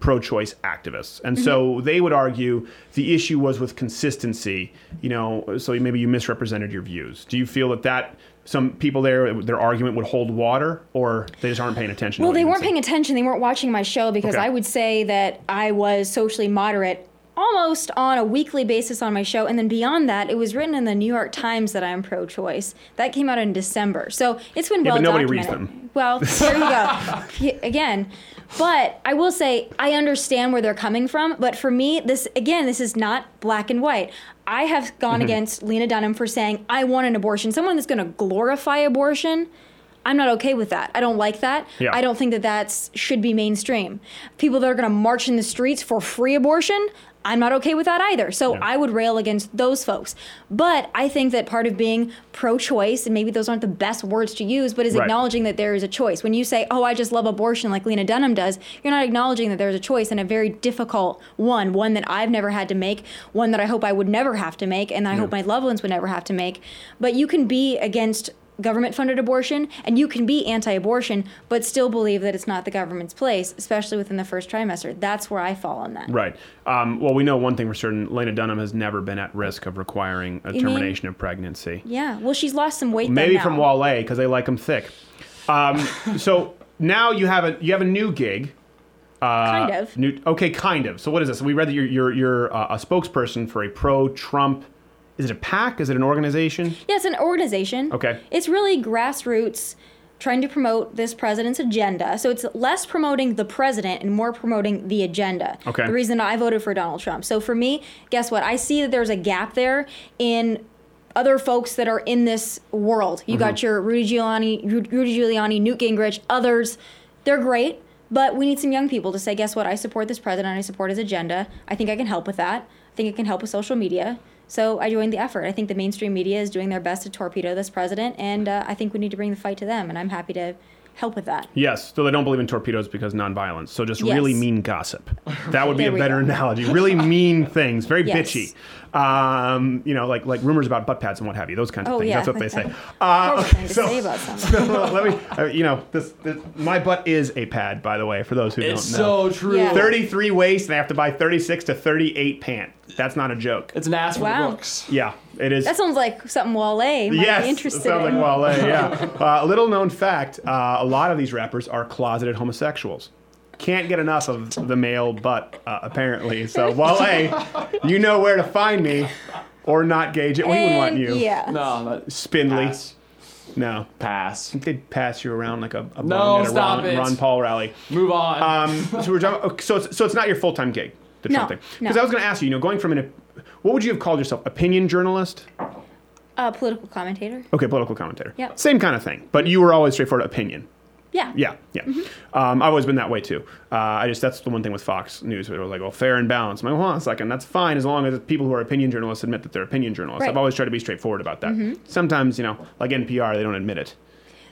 pro-choice activists, and so they would argue the issue was with consistency. You know, so maybe you misrepresented your views. Do you feel that that some people there their argument would hold water, or they just aren't paying attention? Well, they weren't paying attention. They weren't watching my show because Okay. I would say that I was socially moderate almost on a weekly basis on my show. And then beyond that, it was written in the New York Times that I'm pro choice. That came out in December. So it's been Yeah, well but nobody reads documented. them. Well, there you go. Again. But I will say, I understand where they're coming from. But for me, this, again, this is not black and white. I have gone Mm-hmm. against Lena Dunham for saying, I want an abortion. Someone that's going to glorify abortion. I'm not okay with that. I don't like that. Yeah. I don't think that that should be mainstream. People that are going to march in the streets for free abortion, I'm not okay with that either. So Yeah. I would rail against those folks. But I think that part of being pro-choice, and maybe those aren't the best words to use, but is Right. acknowledging that there is a choice. When you say, "Oh, I just love abortion," like Lena Dunham does, you're not acknowledging that there's a choice and a very difficult one, one that I've never had to make, one that I hope I would never have to make, and I hope my loved ones would never have to make. But you can be against government funded abortion and you can be anti abortion, but still believe that it's not the government's place, especially within the first trimester. That's where I fall on that. Right. Um, well, we know one thing for certain: Lena Dunham has never been at risk of requiring a mean- termination of pregnancy. Yeah. Well, she's lost some weight. Maybe from. Wale because they like him thick. Um, so now you have a you have a new gig. Uh, Kind of. New, okay, kind of. So what is this? We read that you're you're, you're uh, a spokesperson for a pro-Trump. Is it a PAC? Is it an organization? Yeah, it's an organization. Okay. It's really grassroots trying to promote this president's agenda. So it's less promoting the president and more promoting the agenda. Okay. The reason I voted for Donald Trump. So for me, guess what? I see that there's a gap there in other folks that are in this world. You got Mm-hmm. your Rudy Giuliani, Rudy Giuliani, Newt Gingrich, others. They're great, but we need some young people to say, guess what? I support this president. I support his agenda. I think I can help with that. I think it can help with social media. So I joined the effort. I think the mainstream media is doing their best to torpedo this president, and uh, I think we need to bring the fight to them. And I'm happy to help with that. Yes. So they don't believe in torpedoes because nonviolence. So just Yes. really mean gossip. That would be a better go. analogy. Really mean things. Very Yes. bitchy. Um, you know, like like rumors about butt pads and what have you. Those kinds of Oh, things. yeah. That's what they say. I Uh, was to so- say about something. let me. Uh, you know, this, this my butt is a pad, by the way. For those who It's don't know. It's so true. Yeah. 33 waist, and I have to buy 36 to 38 pant. That's not a joke. It's an ass for Wow. the books. Yeah, it is. That sounds like something Wale might yes, be it interested sounds in. like Wale. Yeah. uh, a little known fact: uh, a lot of these rappers are closeted homosexuals. Can't get enough of the male butt, uh, apparently. So Wale, you know where to find me, or not gauge it. We wouldn't want you. Yeah. No, not Spindly. pass. No. Pass. They'd pass you around like a, a No, bum at a stop Ron, it. Ron Paul rally. Move on. Um, so we're talking, so it's, so it's not your full time gig, the No, Trump thing. no. Because I was going to ask you, you know, going from an, what would you have called yourself? Opinion journalist? A political commentator. Okay, political commentator. Yeah. Same kind of thing, but you were always straightforward opinion. Yeah. Yeah, yeah. Mm-hmm. Um, I've always been that way too. Uh, I just that's the one thing with Fox News. Where it was like, well, fair and balanced. I'm like, hold on a second, that's fine as long as people who are opinion journalists admit that they're opinion journalists. Right. Mm-hmm. I've always tried to be straightforward about that. Sometimes, you know, like NPR, they don't admit it.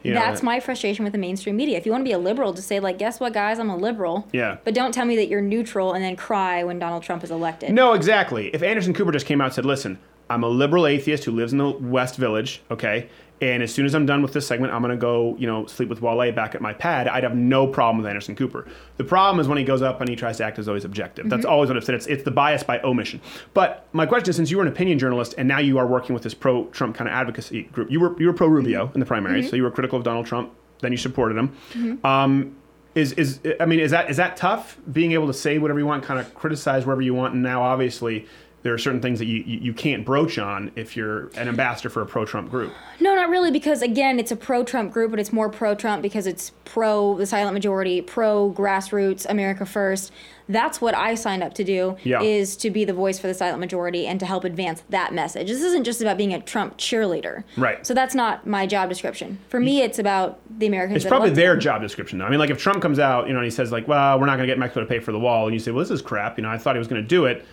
You know, That's my frustration with the mainstream media. If you want to be a liberal, just say like, guess what, guys, I'm a liberal. Yeah. But don't tell me that you're neutral and then cry when Donald Trump is elected. No, exactly. If Anderson Cooper just came out and said, listen, I'm a liberal atheist who lives in the West Village, okay? And as soon as I'm done with this segment, I'm going to go, you know, sleep with Wale back at my pad. I'd have no problem with Anderson Cooper. The problem is when he goes up and he tries to act as though he's objective. That's mm-hmm. always what I've said. It's, it's the bias by omission. But my question is, since you were an opinion journalist and now you are working with this pro-Trump kind of advocacy group, you were you were pro-Rubio mm-hmm. in the primaries, mm-hmm. so you were critical of Donald Trump. Then you supported him. Um, is is I mean, is that is that tough? Being able to say whatever you want, kind of criticize wherever you want, and now obviously there are certain things that you, you, you can't broach on if you're an ambassador for a pro-Trump group. No, not really, because again, it's a pro-Trump group, but it's more pro-Trump because it's pro the silent majority, pro grassroots, America first. That's what I signed up to do. Yeah. Is to be the voice for the silent majority and to help advance that message. This isn't just about being a Trump cheerleader. Right. So that's not my job description. For me, it's about the Americans. It's probably their job description, though. I mean, like if Trump comes out, you know, and he says like, "Well, we're not going to get Mexico to pay for the wall," and you say, "Well, this is crap," you know, I thought he was going to do it.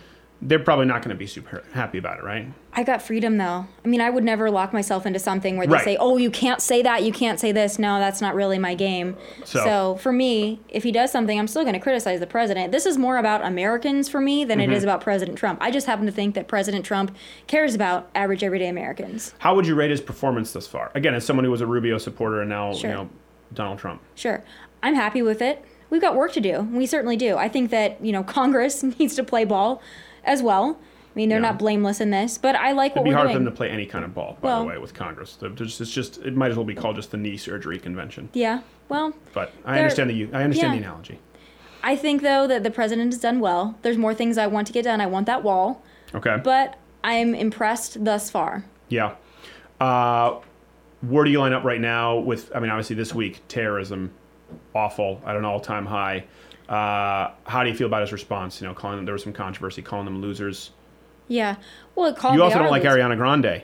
They're probably not going to be super happy about it, right? I got freedom though. I mean, I would never lock myself into something where they Right. say, "Oh, you can't say that, you can't say this." No, that's not really my game. So- So, for me, if he does something, I'm still going to criticize the president. This is more about Americans for me than Mm-hmm. it is about President Trump. I just happen to think that President Trump cares about average everyday Americans. How would you rate his performance thus far? Again, as someone who was a Rubio supporter and now, Sure. you know, Donald Trump. Sure. I'm happy with it. We've got work to do. We certainly do. I think that, you know, Congress needs to play ball as well. I mean, they're Yeah. not blameless in this, but I like It'd what be we're hard for them to play any kind of ball, by Well- the way, with Congress. It's just, it might as well be called just the knee surgery convention. yeah. Well, But I understand the I understand yeah. the analogy. I think though that the president has done well. There's more things I want to get done. I want that wall, Okay. but I'm impressed thus far. yeah. Uh, where do you line up right now with? I mean, obviously this week terrorism, awful at an all-time high. Uh, how do you feel about his response? You know, calling them there was some controversy, calling them losers. Yeah. Well, call You also don't like losers. Ariana Grande.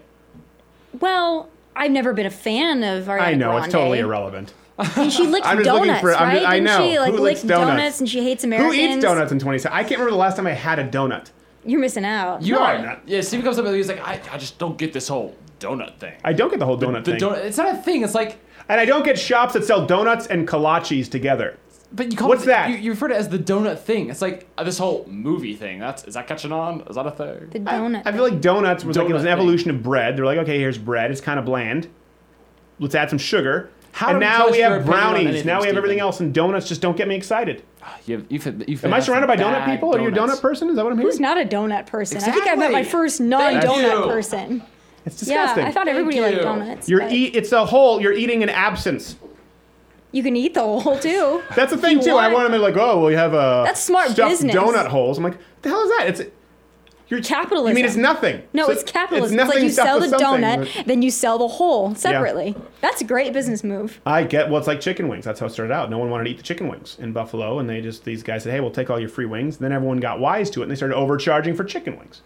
Well, I've never been a fan of Ariana Grande. I know it's totally irrelevant. And she licked I'm just donuts, for- I'm right? just- I Didn't know. she like Who licks lick donuts? and she hates Americans. Who Americans? eats donuts in 20 I can't remember the last time I had a donut. You're missing out. You No, are. I'm not. Yeah, Steve comes up and he's like, I, I just don't get this whole donut thing. I don't get the whole donut the thing. donut. It's not a thing. It's like, And I don't get shops that sell donuts and kolaches together. But you call What's it, that? You, you refer to it as the donut thing. It's like uh, this whole movie thing. That's is that catching on? Is that a thing? The donut. I feel like donuts was like it was an Donut thing. evolution of bread. They're like, okay, here's bread. It's kind of bland. Let's add some sugar. How and do we now trust we your have opinion on brownies. anything, Now we have Steven? everything else, and donuts just don't get me excited. You've, you've, you've Am I surrounded by donut bad people? Are you a donut person? Is that what I'm hearing? Who's not a donut person? I think I've met my Exactly. first non-donut you. person. It's disgusting. Yeah. I thought everybody you. liked donuts. you're but eat. It's a whole. You're eating an absence. You can eat the whole too. That's the thing too. I want. want them to like, oh, well, you have a That's smart stuffed business. donut holes. I'm like, the hell is that? It's you're Capitalism. You mean it's nothing? No, So it's capitalism. It's It's, like you sell the donut, then you sell the whole separately. That's a great business move. I get well, it's like chicken wings. That's how it started out. No one wanted to eat the chicken wings in Buffalo, and they just these guys said, "Hey, we'll take all your free wings." then everyone got wise to it, and they started overcharging for chicken wings.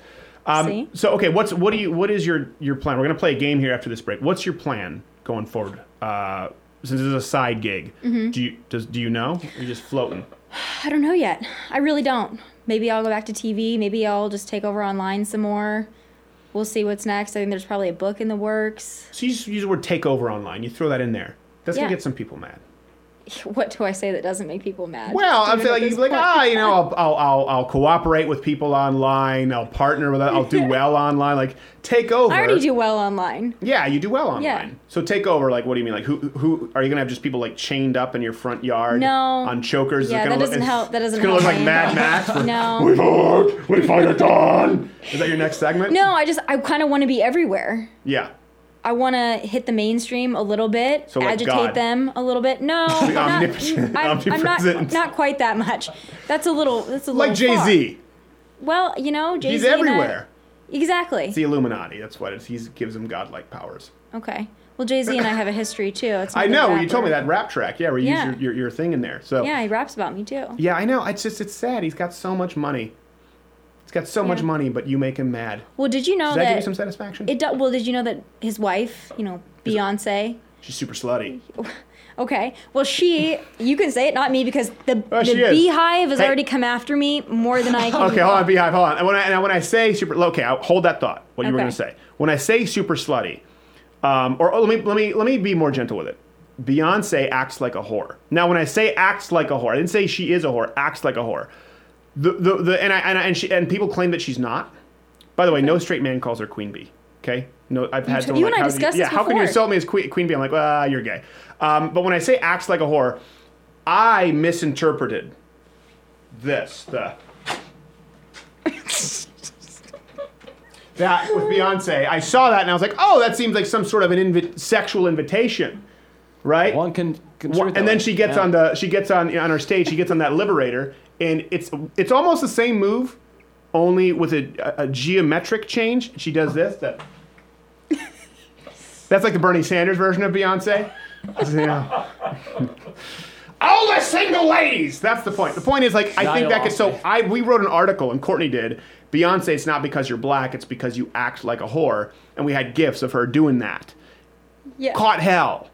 Um, See? So okay, what's what do you what is your your plan? We're gonna play a game here after this break. What's your plan going forward? Uh, since this is a side gig, Mm-hmm. do you does do you know? Or are you just floating? I don't know yet. I really don't. Maybe I'll go back to TV. Maybe I'll just take over online some more. We'll see what's next. I think there's probably a book in the works. So you just use the word take over online. You throw that in there. That's Yeah. gonna get some people mad. What do I say that doesn't make people mad? Well, I'm Doing it feeling at like, this like ah, you know, I'll, I'll, I'll, I'll cooperate with people online. I'll partner with. I'll do well online. Like take over. I already do well online. Yeah, you do well online. Yeah. So take over. Like, what do you mean? Like, who, who are you gonna have? Just people like chained up in your front yard? No. On chokers. Yeah, that look- doesn't help- that doesn't It's gonna look like Mad. Max. No. We fight. We fight at dawn. Is that your next segment? No, I just I kind of want to be everywhere. Yeah. I want to hit the mainstream a little bit, So like agitate God. them a little bit. No, not, I'm, I'm not not quite that much. That's a little. That's a little Like Jay Z. Well, you know, Jay Z. He's everywhere. Exactly. It's the Illuminati. That's what it is. He gives him godlike powers. Okay. Well, Jay Z and I have a history too. It's I know. You told me that rap track. Yeah, where you Yeah. use your, your, your thing in there. So Yeah, he raps about me too. Yeah, I know. It's just it's sad. He's got so much money. He's got so much money, but you make him mad. Well, did you know Does that, give you some satisfaction? it? Do, well, did you know that his wife, you know, Beyonce. She's super slutty. Okay. Well, she. You can say it, not me, because the Oh, the beehive has Hey. already come after me more than I can. Okay, hold on, beehive, hold on. And when I, and when I say super, okay, I'll hold that thought. What you were going to say? When I say super slutty, um, or oh, let me let me let me be more gentle with it. Beyonce acts like a whore. Now, when I say acts like a whore, I didn't say she is a whore. Acts like a whore. The the, the and I and, I, and she and people claim that she's not. By the way, no straight man calls her queen bee. Okay, no, I've had t- someone you like, and I how, discussed yeah, this how can you before. insult me as queen, queen bee? I'm like, ah, you're gay. Um, but when I say acts like a whore, I misinterpreted this. The that with Beyonce, I saw that and I was like, oh, that seems like some sort of an invi- sexual invitation, right? One can. can One- and then she gets Yeah. on the she gets on on her stage. She gets on that Liberator, and it's it's almost the same move, only with a, a, a geometric change. She does this. That that's like the Bernie Sanders version of Beyonce. You know. All the single ladies. That's the point. The point is like I think that could so. I we wrote an article and Courtney did. Beyonce, it's not because you're black, it's because you act like a whore, and we had gifs of her doing that. Yeah. Caught hell.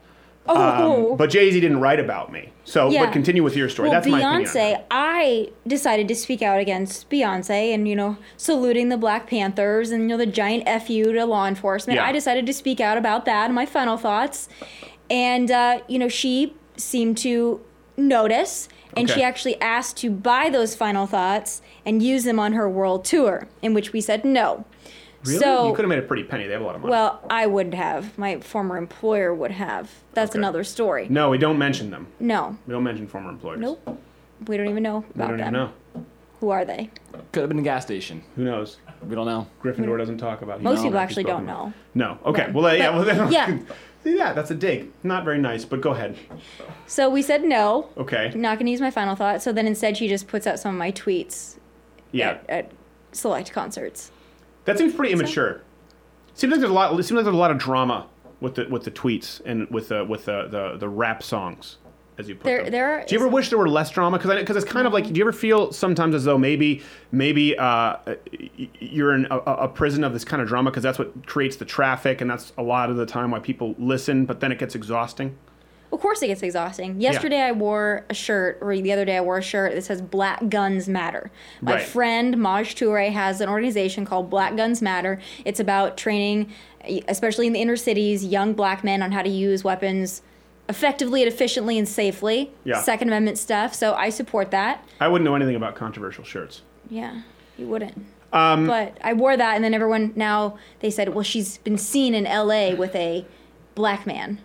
Oh. Um, but Jay Z didn't write about me. So, Yeah. but continue with your story. Well, That's my opinion. on Beyonce. I decided to speak out against Beyonce and, you know, saluting the Black Panthers and, you know, the giant FU to law enforcement. Yeah. I decided to speak out about that and my final thoughts. And, uh, you know, she seemed to notice and Okay. she actually asked to buy those final thoughts and use them on her world tour, in which we said no. Really? So, you could have made a pretty penny. They have a lot of money. well, I wouldn't have. My former employer would have. That's Okay. another story. no, we don't mention them. No. We don't mention former employers. Nope. We don't even know about them. We about don't them. even know. Who are they? Could have been a gas station. Who knows? We don't know. Gryffindor doesn't talk about. Most he's people actually don't spoken know. No. Okay. Well, uh, yeah. Well, Yeah. Yeah, that's a dig. Not very nice, but go ahead. So we said no. Okay. Not gonna use my final thought. So then instead, she just puts out some of my tweets Yeah. at, at select concerts. That seems pretty immature. Seems like there's a lot. It seems like there's a lot of drama with the with the tweets and with the with the the, the rap songs, as you put There- them. there do you ever wish there were less drama? Because because it's kind of like. Do you ever feel sometimes as though maybe maybe uh, you're in a, a prison of this kind of drama because that's what creates the traffic and that's a lot of the time why people listen, but then it gets exhausting. Of course, it gets exhausting. Yesterday, I wore a shirt, or the other day, I wore a shirt that says "Black Guns Matter." My Right. friend Maj Toure has an organization called Black Guns Matter. It's about training, especially in the inner cities, young black men on how to use weapons effectively and efficiently and safely. Yeah. Second Amendment stuff. So I support that. I wouldn't know anything about controversial shirts. Yeah, you wouldn't. Um, But I wore that, and then everyone now they said, well, she's been seen in L.A. with a black man.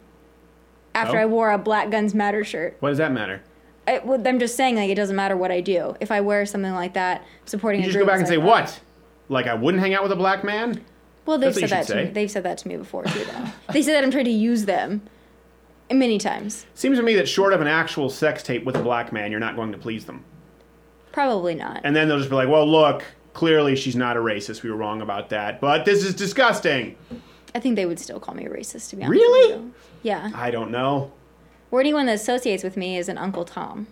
After Oh. I wore a Black Guns Matter shirt. what does that matter? I, well, I'm just saying, like, it doesn't matter what I do. If I wear something like that, supporting You a just go back and is say like, what? Like I wouldn't hang out with a black man? Well, they've That's said that to me. They've said that to me before too, though. they said that I'm trying to use them many times. Seems to me that short of an actual sex tape with a black man, you're not going to please them. Probably not. And then they'll just be like, well, look, clearly she's not a racist. We were wrong about that. But this is disgusting. I think they would still call me a racist, to be honest. Really? With you. Yeah. I don't know. Or anyone that associates with me is an Uncle Tom.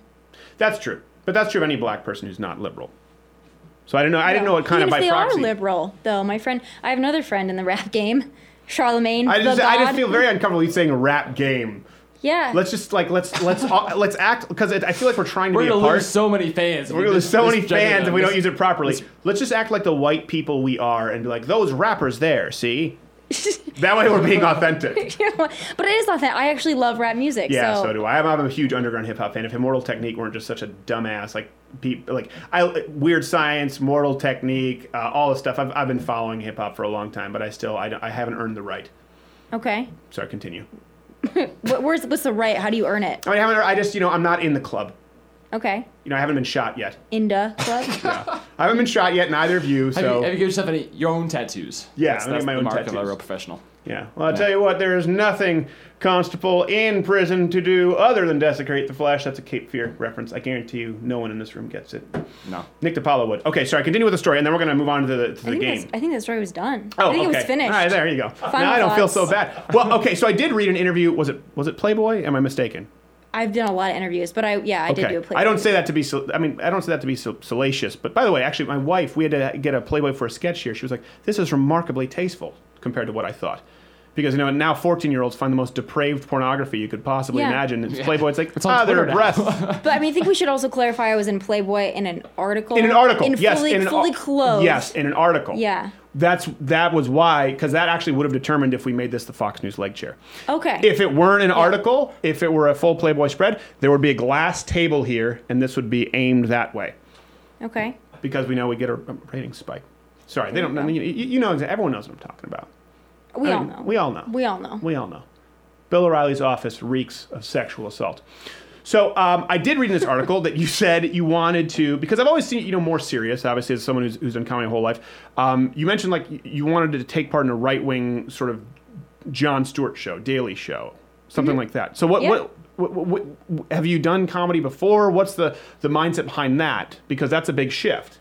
That's true. But that's true of any black person who's not liberal. So I don't know. I didn't know what kind Even of by if they proxy. are liberal, though. My friend, I have another friend in the rap game, Charlamagne. I the just, I just God. feel very uncomfortable you saying rap game. Yeah. Let's just like let's let's uh, let's act because I feel like we're trying to We're be gonna a part. lose so many fans. if We're we gonna lose so many fans them. if we don't use it properly. this- Let's just act like the white people we are and be like those rappers there. See, that way we're being authentic. yeah, but it is authentic. I actually love rap music. Yeah, so, so, do I. I'm, I'm a huge underground hip hop fan. If Immortal Technique weren't just such a dumbass, like peop like I Weird Science, Mortal Technique, uh, all this stuff. I've, I've been following hip hop for a long time, but I still I, I haven't earned the right. Okay. So I continue. What, where's what's the right? How do you earn it? I mean, I haven't. I just you know I'm not in the club. Okay. You know I haven't been shot yet. In da Club. I haven't been shot yet. Neither of you. Have, So you, have you given yourself any your own tattoos? Yeah, that's, I'm gonna that's my the own mark of a real professional. Yeah. Well, I'll tell you what, there is nothing, Constable, in prison to do other than desecrate the flesh. That's a Cape Fear reference. I guarantee you no one in this room gets it. No. Nick DiPaolo would. Okay, sorry, continue with the story, and then we're going to move on to the, to I the think, game. I think the story was done. Oh, I think okay. it was finished. All right, there you go. Final now I don't feel so bad. Well, okay, so I did read an interview. Was it was it Playboy? Am I mistaken? I've done a lot of interviews, but I yeah, I did do a play. I don't say that to be. I mean, I don't say that to be salacious. But by the way, actually, my wife, we had to get a Playboy for a sketch here. She was like, "This is remarkably tasteful compared to what I thought." Because you know now 14 year olds find the most depraved pornography you could possibly Yeah. imagine. It's Playboy. It's like It's on ah, there are Twitter breasts But I mean, I think we should also clarify I was in Playboy in an article. in an article. In yes, fully, in an fully ar- clothed. Yes, in an article. Yeah. That's that was why because that actually would have determined if we made this the Fox News leg chair. Okay. If it weren't an article, if it were a full Playboy spread, there would be a glass table here, and this would be aimed that way okay. because we know we get a, rating spike. Sorry, they don't. You, you know, everyone knows what I'm talking about. We I all mean, know. We all know. We all know. We all know. Bill O'Reilly's office reeks of sexual assault. So um, I did read in this article that you said you wanted to, because I've always seen you know more serious. Obviously, as someone who's, who's done comedy a whole life, um, you mentioned like you wanted to take part in a right wing sort of Jon Stewart show, Daily Show, something like that. So what, Yeah. what, what, what, what have you done comedy before? What's the the mindset behind that? Because that's a big shift.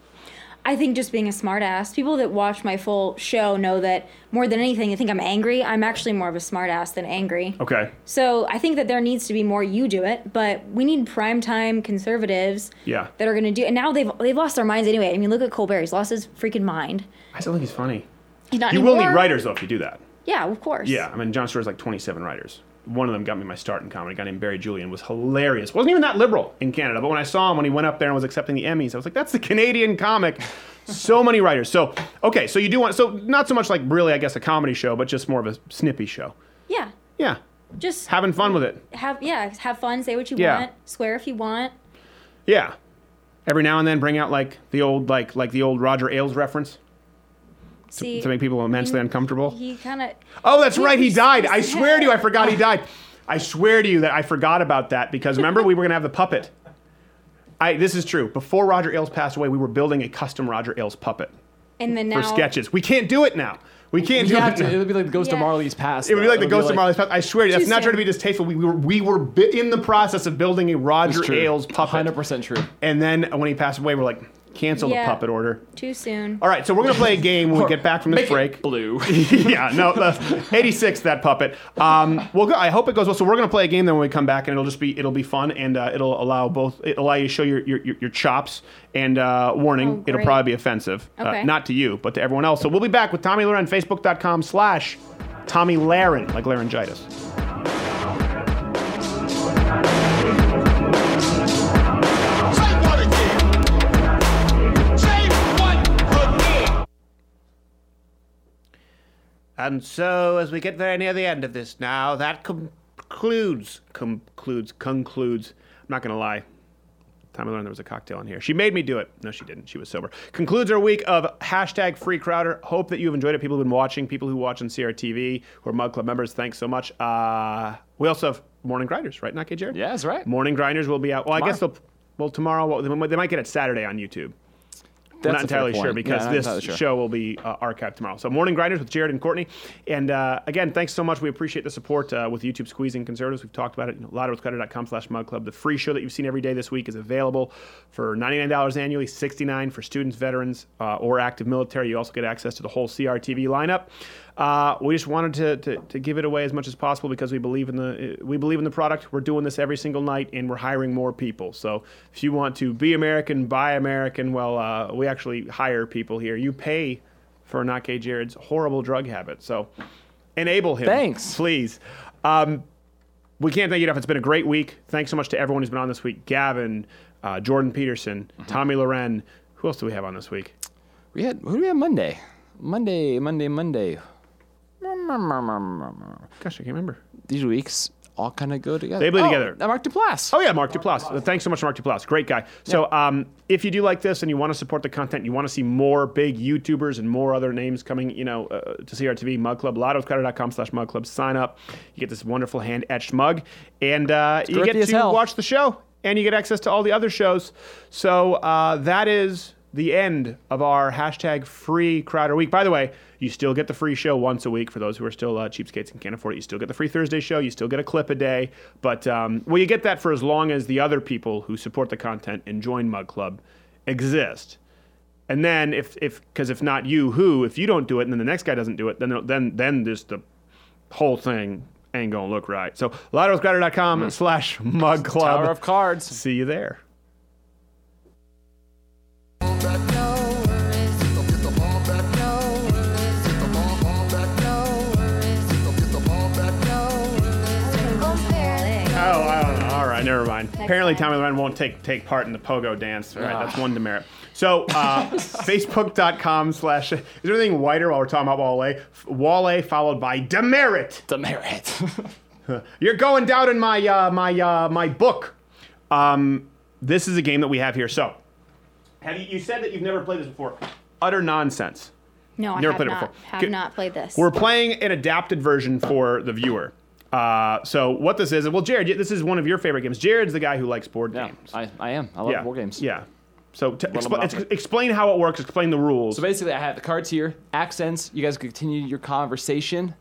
I think just being a smartass. People that watch my full show know that more than anything, they think I'm angry. I'm actually more of a smartass than angry. Okay. So I think that there needs to be more you do it, but we need primetime conservatives Yeah. that are going to do. And now they've they've lost their minds anyway. I mean, look at Colbert; he's lost his freaking mind. I still think he's funny. He's not You will need writers though if you do that. Yeah, of course. Yeah, I mean, Jon Stewart's like 27 writers. One of them got me my start in comedy. A guy named Barry Julien was hilarious. wasn't even that liberal in Canada, but when I saw him when he went up there and was accepting the Emmys, I was like, that's the Canadian comic. so many writers. So okay, so you do want so not so much like really, I guess, a comedy show, but just more of a snippy show. Yeah. Yeah, Just having fun with it. have yeah, have fun, say what you Yeah. want, swear if you want. Yeah. Every now and then, bring out like the old like like the old Roger Ailes reference See, to make people immensely he- uncomfortable. He kind of Oh, that's right. He he's- died. I swear to you, I forgot he died. I swear to you that I forgot about that because remember we were gonna have the puppet. I this is true. Before Roger Ailes passed away, we were building a custom Roger Ailes puppet. And then now for sketches. We can't do it now. We can't You do it. to. now. It would be like the Ghost of Marley's Past. It would be like the It'll Ghost of Marley's Past. I swear, to you. that's not trying to be distasteful. We were we were bi- in the process of building a Roger Ailes puppet, Hundred percent true. and then when he passed away, we're like, cancel Yeah. the puppet order. Too soon. All right, so we're gonna play a game when we get back from this Make break. it blue. yeah, no, that's 86 that puppet. Um, well, good. I hope it goes well. So we're gonna play a game then when we come back, and it'll just be it'll be fun, and uh, it'll allow both it'll allow you to show your your, your, your chops. And uh, warning, Oh, it'll probably be offensive, uh, Okay. not to you, but to everyone else. So we'll be back with Tomi Lahren, Facebook.com/slash Tomi Lahren, like laryngitis. And so, as we get very near the end of this now, that concludes, concludes, concludes. I'm not going to lie. Time I learned there was a cocktail in here. She made me do it. No, she didn't. She was sober. Concludes our week of hashtag Free Crowder. Hope that you've enjoyed it. People who've been watching, people who watch on CRTV, who are Mug Club members, thanks so much. Uh, we also have Morning Grinders, right, Not Jared? Yeah, that's right. Morning Grinders will be out. Well, I guess they'll. Well, tomorrow, well, they might get it Saturday on YouTube. That's not entirely sure because Yeah, this sure. show will be uh, archived tomorrow. So, Morning Grinders with Jared and Courtney. And uh, again, thanks so much. We appreciate the support uh, with YouTube squeezing conservatives. We've talked about it. You know, louderwithcrowder.com slash mug club. The free show that you've seen every day this week is available for $99 annually, $69 for students, veterans, uh, or active military. You also get access to the whole CRTV lineup. Uh, we just wanted to, to, to give it away as much as possible because we believe in the we believe in the product. We're doing this every single night, and we're hiring more people. So if you want to be American, buy American, well, uh, we actually hire people here. You pay for Not Gay Jared's horrible drug habit. So enable him, Thanks. please. Um, we can't thank you enough. It's been a great week. Thanks so much to everyone who's been on this week. Gavin, uh, Jordan Peterson, Tomi Lahren. Who else do we have on this week? We had who do we have Monday? Monday, Monday, Monday. Gosh, I can't remember. These weeks all kind of go together. They bleed Oh, together. Mark Duplass. Oh yeah, Mark Duplass. Uh, Thanks so much, Mark Duplass. Great guy. So um, if you do like this and you want to support the content, you want to see more big YouTubers and more other names coming, you know, uh, to CRTV, Mug Club, louderwithcrowder.com slash Mug Club. Sign up. You get this wonderful hand etched mug, and uh, you get to hell. watch the show, and you get access to all the other shows. So uh, that is the end of our hashtag free Crowder week. By the way, you still get the free show once a week for those who are still uh, cheapskates and can't afford it. You still get the free Thursday show. You still get a clip a day. But, um, well, you get that for as long as the other people who support the content and join Mug Club exist. And then if, if, because if not you, who, if you don't do it and then the next guy doesn't do it, then, then, then just the whole thing ain't gonna look right. So, louderwithcrowder.com slash mug club. Tower of Cards. See you there. Oh, I don't know. All right, never mind. Apparently, time. Tomi Lahren won't take take part in the pogo dance. All right, that's one demerit. So, uh, Facebook.com slash. Is there anything whiter while we're talking about Wale? Wale followed by demerit. Demerit. You're going down in my uh, my uh, my book. Um, this is a game that we have here. So, have you, you said that you've never played this before? Utter nonsense. No, I Never have played it before. Have Good. not played this. We're playing an adapted version for the viewer. Uh, so what this is, well, Jared, this is one of your favorite games. Jared's the guy who likes board yeah, games. I, I am. I love yeah, war games. Yeah. So t- of expl- ex- explain how it works. Explain the rules. So basically, I have the cards here, accents. You guys continue your conversation,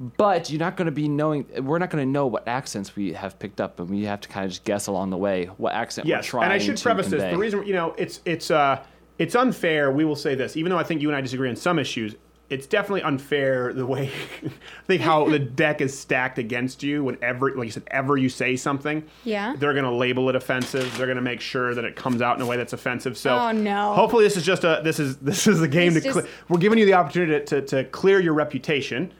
but you're not going to be knowing. We're not going to know what accents we have picked up, and we have to kind of just guess along the way what accent we're trying Yes, and I should to preface this: the reason you know it's it's uh it's unfair. We will say this, even though I think you and I disagree on some issues. It's definitely unfair the way I think how the deck is stacked against you. Whenever, like you said, ever you say something, Yeah. they're going to label it offensive. They're going to make sure that it comes out in a way that's offensive. So, Oh, no. Hopefully, this is just a this is this is a game It's to cle just- we're giving you the opportunity to, to, to clear your reputation.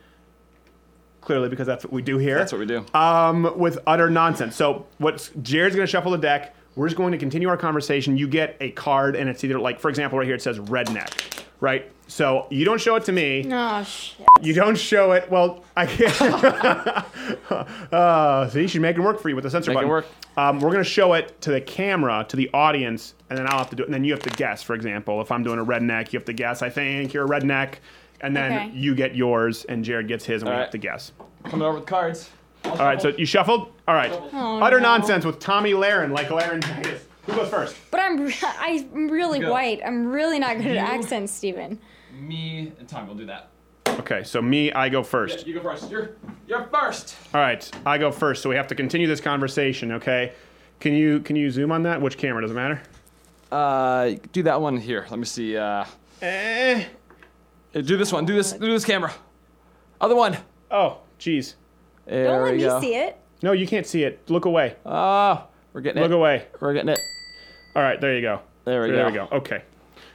Clearly, because that's what we do here That's what we do. um, with utter nonsense. So what Jared's going to shuffle the deck. We're just going to continue our conversation. You get a card, and it's either like, for example, right here it says redneck, right? So you don't show it to me. oh shit. You don't show it. Well, I can't. uh, see, she's making work for you with the censor Make it button. work. Um, we're going to show it to the camera, to the audience, and then I'll have to do it. And then you have to guess. For example, if I'm doing a redneck, you have to guess. I think you're a redneck, and then Okay. you get yours, and Jared gets his, and we All have right. to guess. Coming over with cards. All right, so you shuffled. All right, Oh, utter no. nonsense with Tomi Lahren, like laryngitis. Who goes first? But I'm I'm really Go. white. I'm really not good at You- accents, Steven. Me and Tom will do that. Okay, so me, I go first. you go first. You're you're first. All right, I go first. So we have to continue this conversation. Okay, can you can you zoom on that? Which camera does it matter? Uh, do that one here. Let me see. Uh, Eh. Do this one. Do this. Do this camera. Other one. Oh, jeez. There Don't let we me go. see it. No, you can't see it. Look away. Ah, we're getting it. Look it. away. We're getting it. All right, there you go. There we go. There we go. Okay.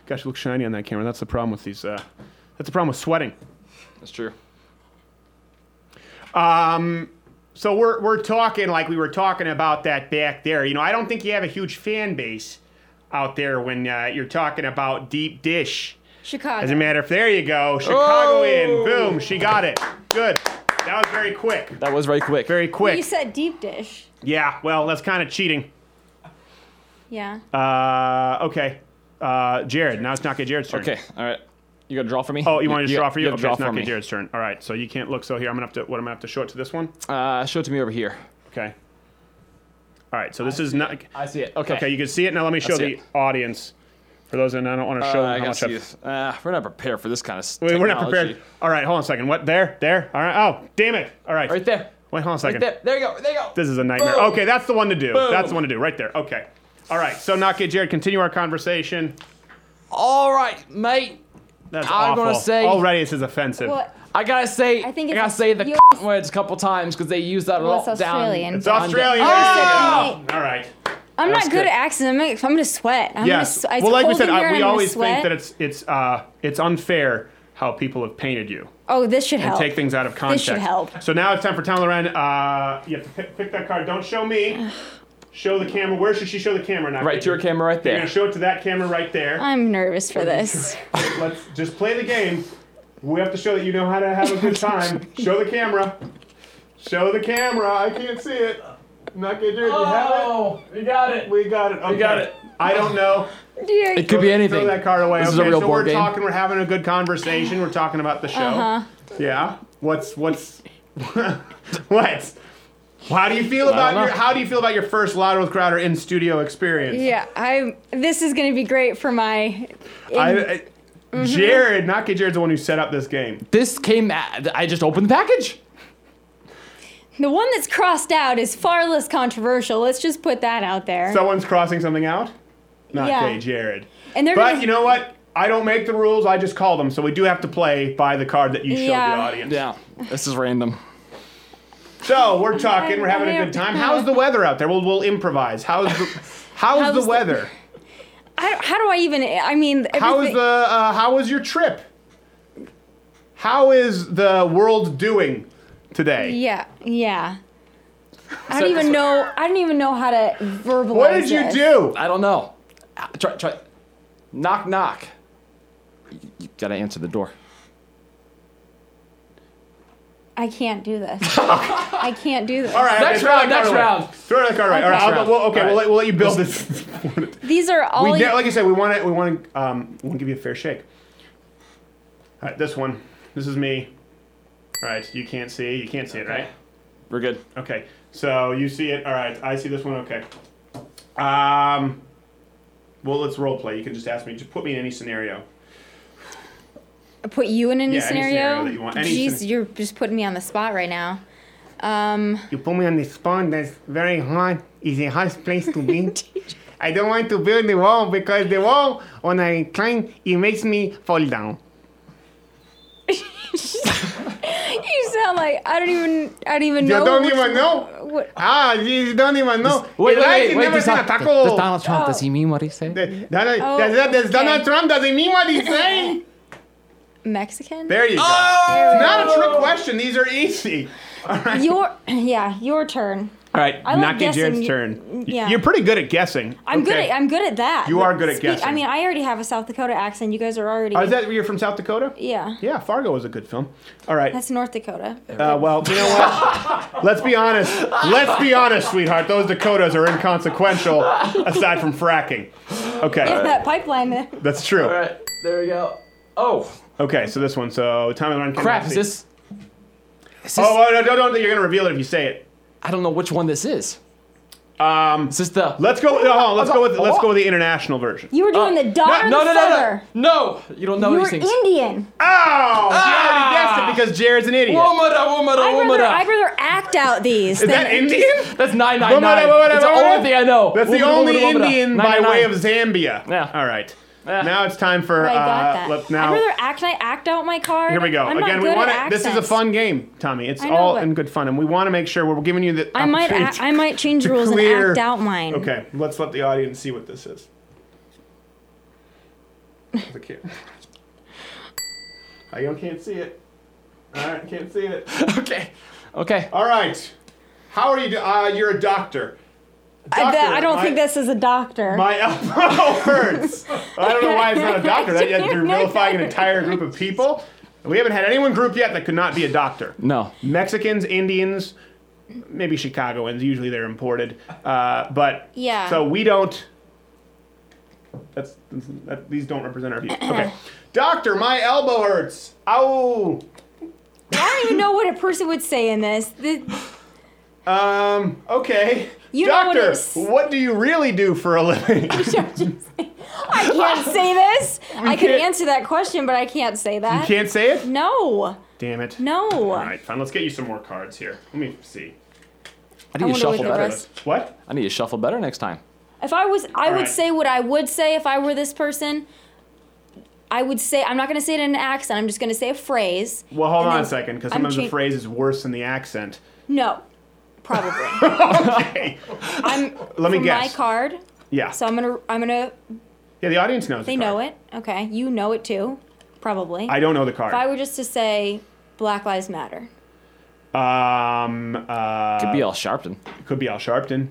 Gosh, you look shiny on that camera. That's the problem with these. Uh, that's the problem with sweating. That's true. Um, so we're we're talking like we were talking about that back there. You know, I don't think you have a huge fan base out there when uh, you're talking about deep dish. Chicago. As a matter of there you go, Chicago in, Oh! boom, she got it. Good. That was very quick. That was very quick. Very quick. you said deep dish. Yeah. Well, that's kind of cheating. Yeah. Uh, okay. Uh, Jared. Now it's not get Jared's turn. Okay. All right. You got to draw for me. Oh, you want me to draw for you? gotta Okay, draw it's not for get me. Jared's turn. All right. So you can't look. So here, I'm gonna have to. What I'm gonna have to show it to this one. Uh, show it to me over here. Okay. All right. So this is not. I see it. Okay. Okay, you can see it now. Let me show the it. audience. For those that I don't want to Uh, show I how gotta much I've. Uh, we're not prepared for this kind of. Wait, we're not prepared. All right, hold on a second. What? There, there. All right. Oh, damn it. All right. Right there. Wait, hold on a Right second. there. There you go. There you go. This is a nightmare. Boom. Okay, that's the one to do. Boom. That's the one to do. Right there. Okay. All right. So, not get Jared. Continue our conversation. All right, mate. That's I'm awful. gonna say- already this is offensive. Well, I gotta say. I think I gotta say the you- words a couple times because they use that a Well, Down, it's down. Australian. it's Australian. Oh! All right. I'm not good good. at accents. I'm gonna, I'm gonna sweat. I'm Yes. Gonna, well, like we said, cold in here, we always think that it's it's uh it's unfair how people have painted you Oh, this should and help. take things out of context. This should help. So now it's time for Tom Loren. Uh, you have to pick, pick that card. Don't show me. Show the camera. Where should she show the camera now? Right to your camera right there. You're gonna show it to that camera right there. I'm nervous for this. Let's just play the game. We have to show that you know how to have a good time. show the camera. Show the camera. I can't see it. Not good. You have Oh, we got it. it. We got it. Okay. got it. I don't know. Dear. It could be anything. Throw that card away. This okay, is a real so board we're game. talking. We're having a good conversation. We're talking about the show. Uh-huh. Yeah. What's what's what? How do you feel about your. How do you feel about your first Louder with Crowder in studio experience? Yeah, I. This is gonna be great for my. I, I, Mm-hmm. Jared, not get Jared's the one who set up this game. This came. At, I just opened the package. The one that's crossed out is far less controversial. Let's just put that out there. Someone's crossing something out. Not Yeah. gay Jared. and they're But gonna, you know what? I don't make the rules. I just call them. So we do have to play by the card that you showed Yeah. the audience. Yeah. This is random. So we're talking. We're having a good time. How's the weather out there? We'll we'll improvise. How's the How's, How's the the- weather? I, how do I even? I mean, How is the uh, How was your trip? How is the world doing today? Yeah, yeah. I don't even so- know. I don't even know how to verbalize. What did you this. do? I don't know. Try. Try. Knock knock. You, you gotta answer the door. I can't do this. I can't do this. All right. Next okay, round, next away. round. Throw that card away. All right. I'll, round. well, okay. All We'll, right. let, we'll let you build this. These are all. we you- did, like I said, we want to. We want to. Um, we want to give you a fair shake. All right. This one. This is me. All right. You can't see. You can't see it, right? We're good. Okay. So you see it. All right. I see this one. Okay. Um. Well, let's role play. You can just ask me. Just put me in any scenario. put you in any Yeah, any scenario. scenario that you want. Any Jeez, scen- you're just putting me on the spot right now. Um, You put me on the spot that's very hard. It's a hot place to be. I don't want to build the wall because the wall, when I climb, it makes me fall down. You sound like I don't even. I don't even You know. don't even know? What, Ah, you don't even know. Wait, It's wait, like wait, you wait. never Does, seen a Don- taco. does Donald Trump? Oh. Does he mean what he said? That- that- Oh, does, that, does okay. Donald Trump, does he mean what he's saying? Mexican? There you go. Oh! It's not a trick question. These are easy. All right. Your yeah, your turn. All right, I like not get guessing. Jared's turn. Yeah. You're pretty good at guessing. I'm good. At, I'm good at that. You are good at Speak- guessing. I mean, I already have a South Dakota accent. You guys are already. Oh, is that you're from South Dakota? yeah. Yeah, Fargo was a good film. All right. That's North Dakota. Uh, well, you know what? Let's be honest. Let's be honest, sweetheart. Those Dakotas are inconsequential aside from fracking. Okay, Yeah, that pipeline. there. that's true. All right. There we go. Oh Okay, so this one. So Tomi Run. crap! Is this? Is this Oh, oh, no, no, don't. Think you're gonna reveal it if you say it. I don't know which one this is. Um, Is this the? let's go. No, hold on, let's go with let's go with the international version. You were doing Uh, the daughter no, or no, no, no, no, You don't know You these were things. Indian. Oh, she already guessed it because Jared's an idiot. Womada, womada, I'd rather, womada. I'd rather act out these. Is that Indian? That's nine nine nine. nine Womada, nine. womada, That's the only thing I know. That's the only womada, womada. Indian by way of Zambia. Yeah. All right. Yeah. Now it's time for. Right, got uh, that. Let's I'd now. rather act. Can I act out my card? Here we go. I'm not Again, we want to. This is a fun game, Tomi. It's know, all in good fun, and we want to make sure we're giving you the. I might. opportunity a- I might change the to rules clear- and act out mine. Okay, let's let the audience see what this is. The kid. I don't- can't see it. All right, can't see it. Okay. Okay. All right. How are you? Do- uh, you're a doctor. I, Doctor, that- I don't my- think this is a doctor. My elbow hurts. I don't know why it's not a doctor. That, you're vilifying an entire group of people. We haven't had anyone group yet that could not be a doctor. No. Mexicans, Indians, maybe Chicagoans. Usually they're imported. Uh, but Yeah. So we don't. That's that, these don't represent our views. Okay, doctor, my elbow hurts. Ow. I don't even know what a person would say in this. The- Um. Okay. You know what doctor, it's- what do you really do for a living? I can't say this. I could can't- answer that question, but I can't say that. you can't say it. No. Damn it. No. All right, fine. Let's get you some more cards here. Let me see. I need I to shuffle better. rest- What? I need to shuffle better next time. If I was, I would right. say what I would say if I were this person. I would say I'm not going to say it in an accent. I'm just going to say a phrase. Well, hold on a second, because I'm sometimes the cha- phrase is worse than the accent. No, probably. Okay. I'm. Let me for guess. My card. Yeah. So I'm gonna. I'm gonna. yeah, the audience knows. They the know it. Okay. You know it too. Probably. I don't know the card. if I were just to say Black Lives Matter. um. Uh, Could be Al Sharpton. Could be Al Sharpton.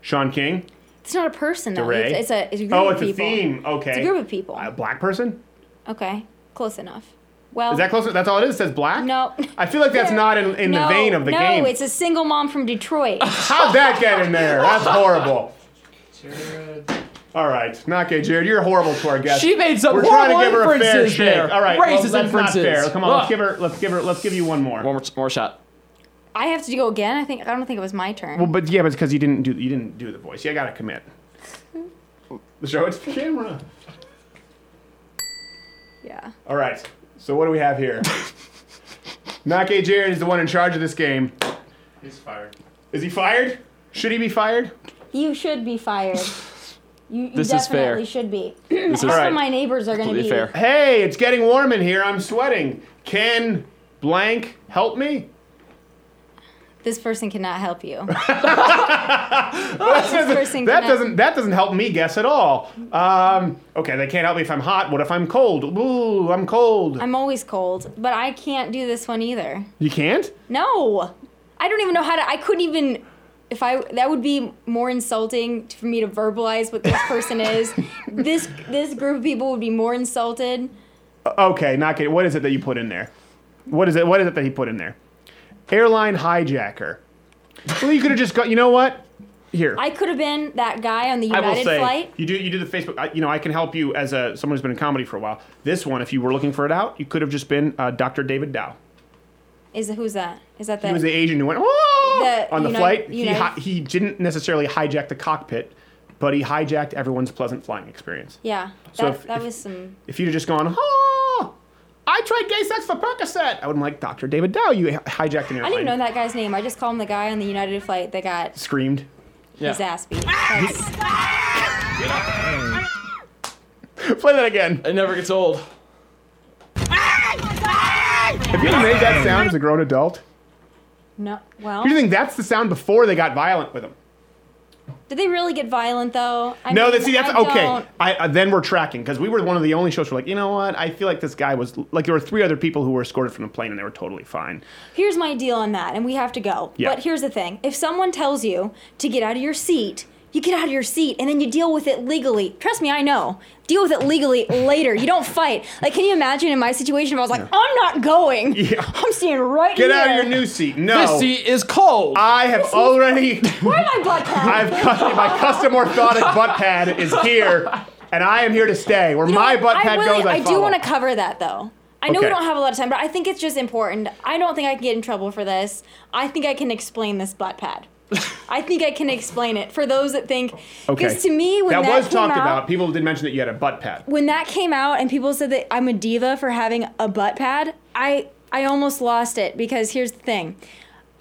Shaun King. It's not a person though. DeRay? It's, it's a. It's a group Oh, of it's a theme. Okay. It's a group of people. A black person. Okay. Close enough. Well. Is that closer? That's all it is. It says black. No. I feel like that's not in, in no, the vein of the no, game. No, it's a single mom from Detroit. How'd that get in there? That's horrible. Jared. All right, not gay, Jared. You're horrible to our guest. She made some We're trying to horrible give her a fair inferences shake. there. All right, Racist well, that's inferences. not fair. Come on, let's give her. Let's give her. Let's give you one more. One more, more shot. I have to go again. I think I don't think it was my turn. Well, but yeah, but it's because you didn't do you didn't do the voice. You got to commit. Hmm. The show it to the camera. yeah. All right. So what do we have here? Not gay Jared is the one in charge of this game. He's fired. Is he fired? Should he be fired? You should be fired. You, you This is fair. definitely should be. This is Half Alright. of my neighbors are going to completely be. fair. Hey, it's getting warm in here. I'm sweating. Can blank help me? This person cannot help you. That doesn't, that doesn't that doesn't help me guess at all. Um, okay, they can't help me if I'm hot. What if I'm cold? Ooh, I'm cold. I'm always cold, but I can't do this one either. you can't? No, I don't even know how to. I couldn't even. If I that would be more insulting for me to verbalize what this person is. this this group of people would be more insulted. Okay, not kidding. What is it that you put in there? What is it? What is it that he put in there? Airline hijacker. Well, you could have just got. You know what? Here. I could have been that guy on the I will United say, flight. you do you do the Facebook. I, you know, I can help you as a someone who's been in comedy for a while. This one, if you were looking for it out, you could have just been uh, Dr. David Dao. Is who's that? Is that the? He was the Asian who went "Oh!" The on the United- flight. He United- hi- he didn't necessarily hijack the cockpit, but he hijacked everyone's pleasant flying experience. yeah, So that, if- that if- was some. If you'd have just gone, oh, I tried gay sex for Percocet, I would have been like Dr. David Dao. You hijacked an airplane. I didn't know that guy's name. I just called him the guy on the United flight that got Screamed. his Yeah. ass beat. Ah! That's, Play that again. It never gets old. Have you made that sound as a grown adult? no, well, Do you think that's the sound before they got violent with him? Did they really get violent though? I No, mean, that see, that's I okay. I, uh, then we're tracking because we were one of the only shows. Who were like, you know what? I feel like this guy was like there were three other people who were escorted from the plane and they were totally fine. Here's my deal on that, and we have to go. Yeah. But here's the thing: if someone tells you to get out of your seat, you get out of your seat, and then you deal with it legally. Trust me, I know. Deal with it legally later. You don't fight. Like, can you imagine in my situation if I was like, I'm not going. Yeah. I'm staying right here. Get here. out of your new seat. No, This seat is cold. I have already. Where's my blood pad? I've custom, my custom orthotic butt pad is here, and I am here to stay. Where You know my what? butt I pad really, goes, I, I do want to cover that though. I know Okay. we don't have a lot of time, but I think it's just important. I don't think I can get in trouble for this. I think I can explain this butt pad. I think I can explain it for those that think. Okay. Because to me, when that, that, was came talked out, about. People did mention that you had a butt pad. when that came out and people said that I'm a diva for having a butt pad, I I almost lost it because here's the thing.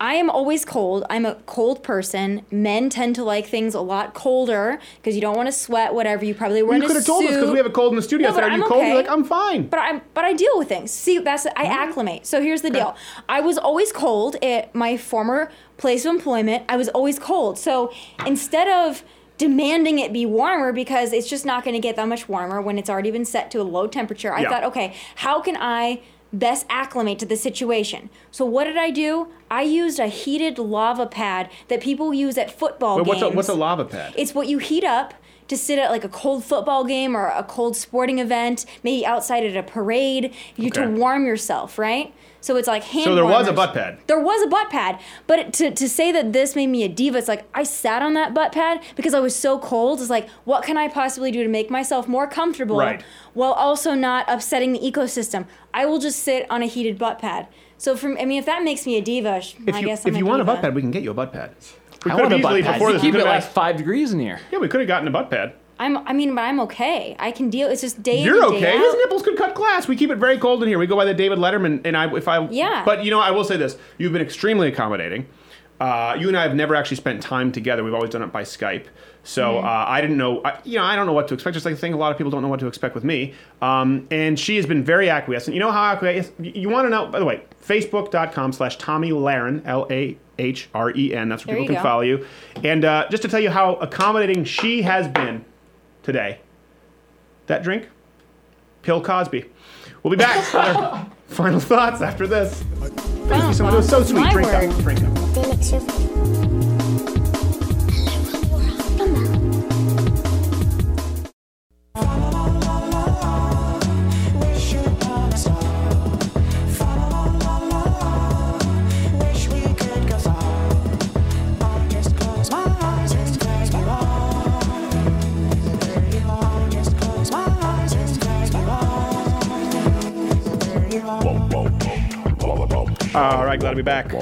I am always cold. I'm a cold person. Men tend to like things a lot colder because you don't want to sweat. Whatever you probably wear You could have told us because we have a cold in the studio. No, I said, but "Are you I'm cold?" You're okay. like, "I'm fine." But I'm but I deal with things. See, that's I mm-hmm. acclimate. So here's the deal. I was always cold at my former place of employment. I was always cold. So instead of demanding it be warmer because it's just not going to get that much warmer when it's already been set to a low temperature, I Yeah. thought, okay, how can I best acclimate to the situation? So what did I do? I used a heated lava pad that people use at football But games. what's a, what's a lava pad? It's what you heat up to sit at like a cold football game or a cold sporting event, maybe outside at a parade, you to warm yourself, right? So it's like hand So there was a butt pad. There was a butt pad, but to, to say that this made me a diva, it's like I sat on that butt pad because I was so cold. It's like, what can I possibly do to make myself more comfortable Right. while also not upsetting the ecosystem? I will just sit on a heated butt pad. So from, I mean, if that makes me a diva, if I you, guess I'm if you want a butt pad, we can get you a butt pad. We I could want have a butt easily pad. before You this. keep it could've like asked- five degrees in here. yeah, we could have gotten a butt pad. I'm, I mean, but I'm okay. I can deal. It's just day in You're and day okay. out. His nipples could cut glass. We keep it very cold in here. We go by the David Letterman, and I if I Yeah. But you know, I will say this: you've been extremely accommodating. Uh, you and I have never actually spent time together. We've always done it by Skype. So Mm-hmm. uh, I didn't know, I, you know, I don't know what to expect. Just like I think a lot of people don't know what to expect with me. Um, and she has been very acquiescent. You know how acquiescent? You, want to know? By the way, Facebook.com/slash Tomi Lahren, L A H R E N. That's where There people can go. follow you. And uh, just to tell you how accommodating she has been today. That drink, Pill Cosby. We'll be back with our final thoughts after this. Thank you so much. It was so sweet. My Drink word. up. Drink up. All right, glad to be back.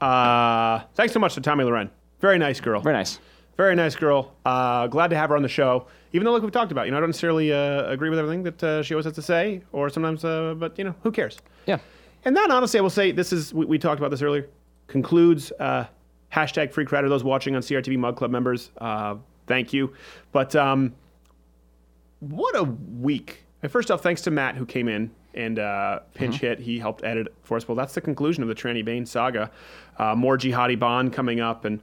Uh, thanks so much to Tomi Lahren. Very nice girl. Very nice. Very nice girl. Uh, glad to have her on the show. Even though, like we've talked about, you know, I don't necessarily uh, agree with everything that uh, she always has to say, or sometimes, uh, but you know, who cares? Yeah. And that, honestly, I will say, this is we, we talked about this earlier. Concludes uh, hashtag free credit. Those watching on CRTV Mug Club members, uh, thank you. But um, what a week! And first off, thanks to Matt who came in and uh, pinch hit. He helped edit for us. Well, that's the conclusion of the Tranny Bane saga. Uh, more Jihadi Bond coming up, and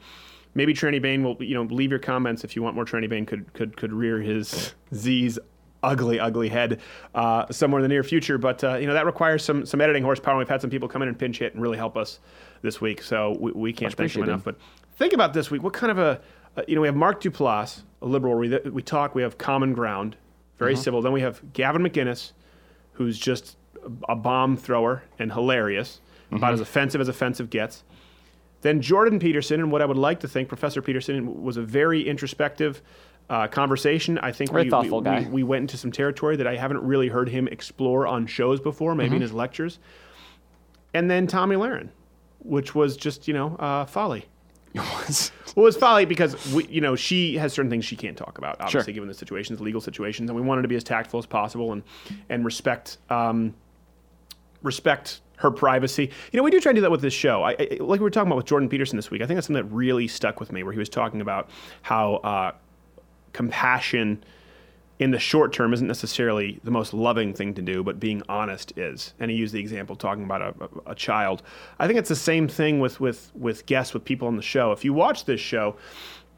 maybe Tranny Bane will. You know, leave your comments if you want more. Tranny Bane could could could rear his Z's ugly, ugly head uh, somewhere in the near future. But uh, you know that requires some some editing horsepower. We've had some people come in and pinch hit and really help us this week, so we, we can't thank them enough. But think about this week. What kind of a uh, you know we have Mark Duplass, a liberal. We, we talk. We have Common Ground, very civil. Then we have Gavin McInnes, who's just a- bomb thrower and hilarious, about as offensive as offensive gets. Then Jordan Peterson, and what I would like to think, Professor Peterson was a very introspective uh, conversation. I think we, we. We, we went into some territory that I haven't really heard him explore on shows before, maybe in his lectures. And then Tomi Lahren, which was just you know uh, folly. was. Well, it's folly because we, you know she has certain things she can't talk about, obviously, Sure. given the situations, legal situations, and we wanted to be as tactful as possible and and respect um, respect her privacy. You know, we do try to do that with this show. I, I, like we were talking about with Jordan Peterson this week. I think that's something that really stuck with me, where he was talking about how uh, compassion in the short term isn't necessarily the most loving thing to do, but being honest is. And he used the example talking about a, a, child. I think it's the same thing with, with, with guests, with people on the show. If you watch this show,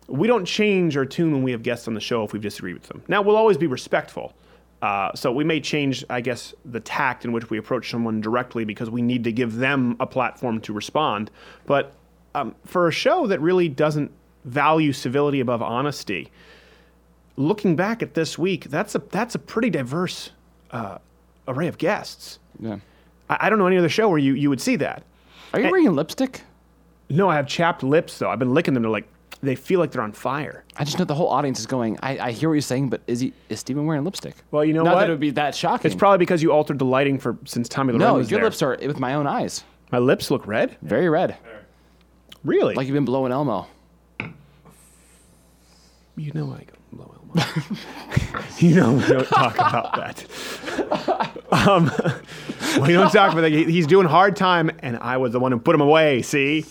we don't change our tune when we have guests on the show if we disagree with them. Now, we'll always be respectful. Uh, so we may change, I guess, the tact in which we approach someone directly because we need to give them a platform to respond. But um, for a show that really doesn't value civility above honesty, looking back at this week, that's a that's a pretty diverse uh, array of guests. Yeah. I, I don't know any other show where you, you would see that. Are you Eh. wearing lipstick? No, I have chapped lips though. I've been licking them. They're like they feel like they're on fire. I just know the whole audience is going. I, I hear what you're saying, but is he is Steven wearing lipstick? Well, you know Not what? that it would be that shocking. It's probably because you altered the lighting for since Tomi Lahren no. was Your there. lips are with my own eyes, My lips look red. very red, Really? like you've been blowing Elmo. You know I go low You know we don't talk about that. Um, we don't talk about that. He's doing hard time, and I was the one who put him away. See,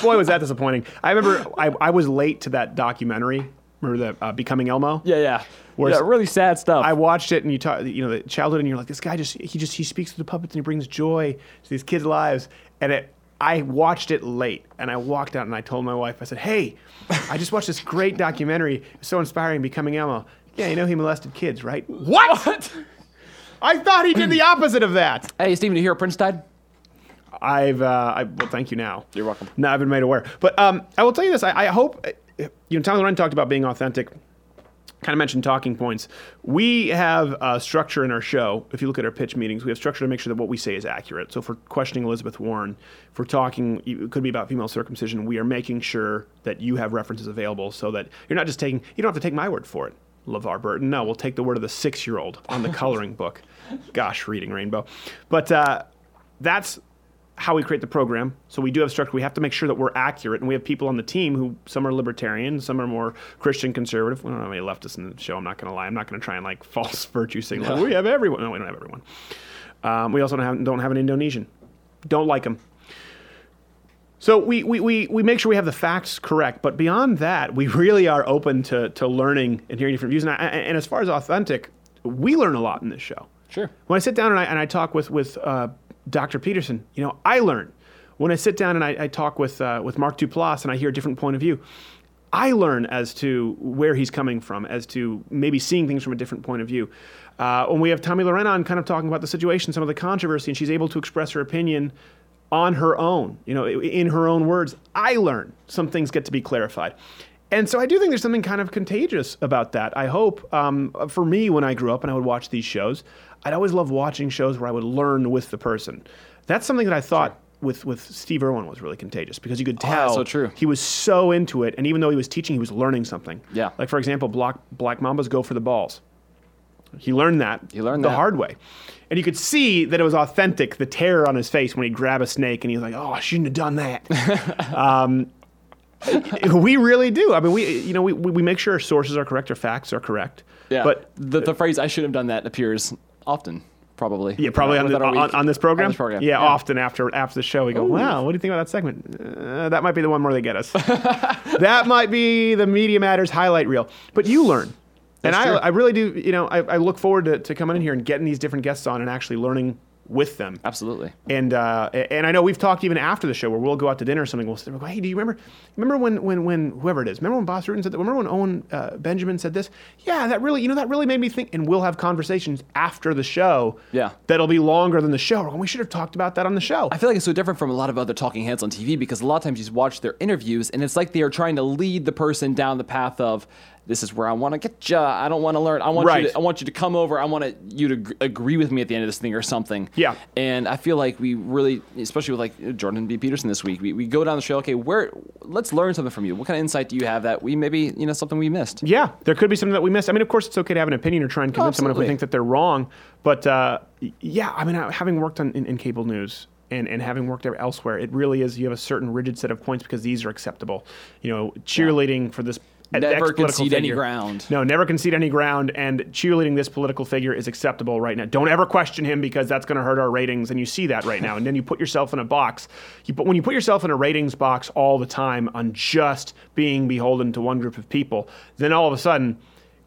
boy, was that disappointing. I remember I, I was late to that documentary. Remember the uh, Becoming Elmo? Yeah, yeah. Whereas- yeah, really sad stuff. I watched it and you talk, you know, the childhood, and you're like, this guy just he just he speaks to the puppets and he brings joy to these kids' lives. And it, I watched it late, and I walked out and I told my wife, I said, hey, I just watched this great documentary, It was so inspiring, Becoming Elmo. Yeah, you know he molested kids, right? What? I thought he did the opposite of that. hey, Steven, did you hear Prince died? I've, uh, I, well, thank you now. You're welcome. No, I've been made aware. But um, I will tell you this. I, I hope, you know, Tomi Lahren talked about being authentic, kind of mentioned talking points. We have a structure in our show. If you look at our pitch meetings, we have structure to make sure that what we say is accurate. So we're questioning Elizabeth Warren, if we're talking, it could be about female circumcision, we are making sure that you have references available so that you're not just taking, you don't have to take my word for it. LeVar Burton. No, we'll take the word of the six year old on the coloring book. Gosh, reading Rainbow. But uh, that's how we create the program. So we do have structure. We have to make sure that we're accurate, and we have people on the team who some are libertarian, some are more Christian conservative. We don't have any leftists in the show. I'm not going to lie. I'm not going to try and like false virtue signal. like, we have everyone. No, we don't have everyone. Um, we also don't have, don't have an Indonesian. Don't like them. So we, we, we, we make sure we have the facts correct, but beyond that, we really are open to, to learning and hearing different views. And, I, and as far as authentic, we learn a lot in this show. Sure. When I sit down and I, and I talk with, with uh, Dr. Peterson, you know, I learn. When I sit down and I, I talk with, uh, with Mark Duplass and I hear a different point of view, I learn as to where he's coming from, as to maybe seeing things from a different point of view. Uh, when we have Tomi Lahren on kind of talking about the situation, some of the controversy, and she's able to express her opinion on her own, you know, in her own words, I learn. Some things get to be clarified. And so I do think there's something kind of contagious about that. I hope, um, for me, when I grew up and I would watch these shows, I'd always love watching shows where I would learn with the person. That's something that I thought with, with Steve Irwin was really contagious because you could Oh, tell so true. he was so into it. And even though he was teaching, he was learning something. Yeah. Like, for example, Black, Black Mambas go for the balls. He learned that. He learned the that. hard way. And you could see that it was authentic, the terror on his face when he grabbed a snake and he was like, oh, I shouldn't have done that. um, we really do. I mean, we, you know, we, we make sure our sources are correct, our facts are correct. Yeah. But the, the phrase "I should have done that" appears often, probably. yeah, probably on, the, on, on this program. On this program. Yeah, often after after the show, we go, "Wow, what do you think about that segment?" Uh, that might be the one where they get us. that might be the Media Matters highlight reel. But you learn, and That's I, true. I really do. You know, I, I look forward to, to coming in here and getting these different guests on and actually learning with them. Absolutely. And uh, and I know we've talked even after the show where we'll go out to dinner or something. We'll sit there and go, hey, do you remember? Remember when when when whoever it is? Remember when Bas Rutten said that? Remember when Owen uh, Benjamin said this? Yeah, that really you know that really made me think. And we'll have conversations after the show. Yeah. that'll be longer than the show. We're we should have talked about that on the show. I feel like it's so different from a lot of other talking heads on TV because a lot of times you just watch their interviews and it's like they are trying to lead the person down the path of this is where I want to get you. I don't want to learn. I want Right. you. To, I want you to come over. I want to, you to gr- agree with me at the end of this thing or something. Yeah. And I feel like we really, especially with like Jordan B. Peterson this week, we, we go down the show. Okay, where? Let's learn something from you. What kind of insight do you have that we maybe you know something we missed? Yeah, there could be something that we missed. I mean, of course, it's okay to have an opinion or try and convince someone if we think that they're wrong. But uh, yeah, I mean, uh, having worked on, in, in cable news and, and having worked elsewhere, it really is you have a certain rigid set of points because these are acceptable. You know, cheerleading for this. Never concede any ground. No, never concede any ground. And cheerleading this political figure is acceptable right now. Don't ever question him because that's going to hurt our ratings. And you see that right now. And then you put yourself in a box. You put, when you put yourself in a ratings box all the time on just being beholden to one group of people, then all of a sudden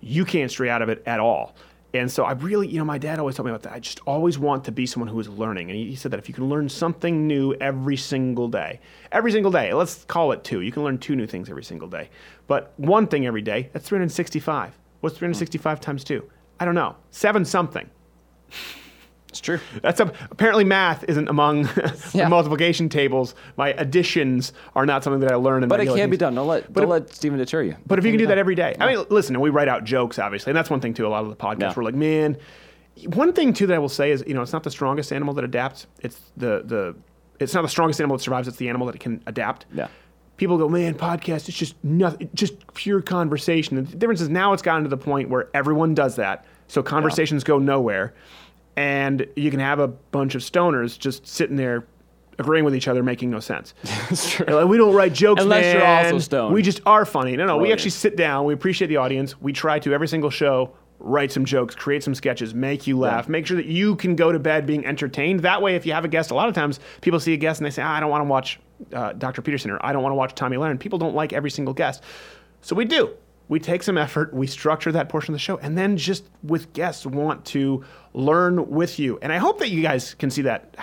you can't stray out of it at all. And so I really, you know, my dad always told me about that. I just always want to be someone who is learning. And he he said that if you can learn something new every single day, every single day, let's call it two. You can learn two new things every single day. But one thing every day, that's 365. What's 365 times two? I don't know. Seven something. It's true. That's a, apparently math isn't among Yeah. the multiplication tables. My additions are not something that I learn. In. But it can be done. Don't let But don't if- let Steven deter you. But if you can do that every day, I mean, listen, and we write out jokes, obviously, and that's one thing too. A lot of the podcasts, Yeah. we're like, man. One thing too that I will say is, you know, it's not the strongest animal that adapts. It's the the. It's not the strongest animal that survives. It's the animal that can adapt. Yeah. People go, man, podcast. It's just nothing. Just pure conversation. The difference is now it's gotten to the point where everyone does that. So conversations go nowhere, and you can have a bunch of stoners just sitting there agreeing with each other, making no sense. That's Like, we don't write jokes, Unless man. you're also stoned. We just are funny. No, no, we actually sit down. We appreciate the audience. We try to every single show write some jokes, create some sketches, make you laugh, make sure that you can go to bed being entertained. That way, if you have a guest, a lot of times people see a guest and they say, ah, I don't want to watch uh, Dr. Peterson or I don't want to watch Tomi Lahren. People don't like every single guest. So we do. We take some effort, we structure that portion of the show, and then just with guests want to learn with you. And I hope that you guys can see that,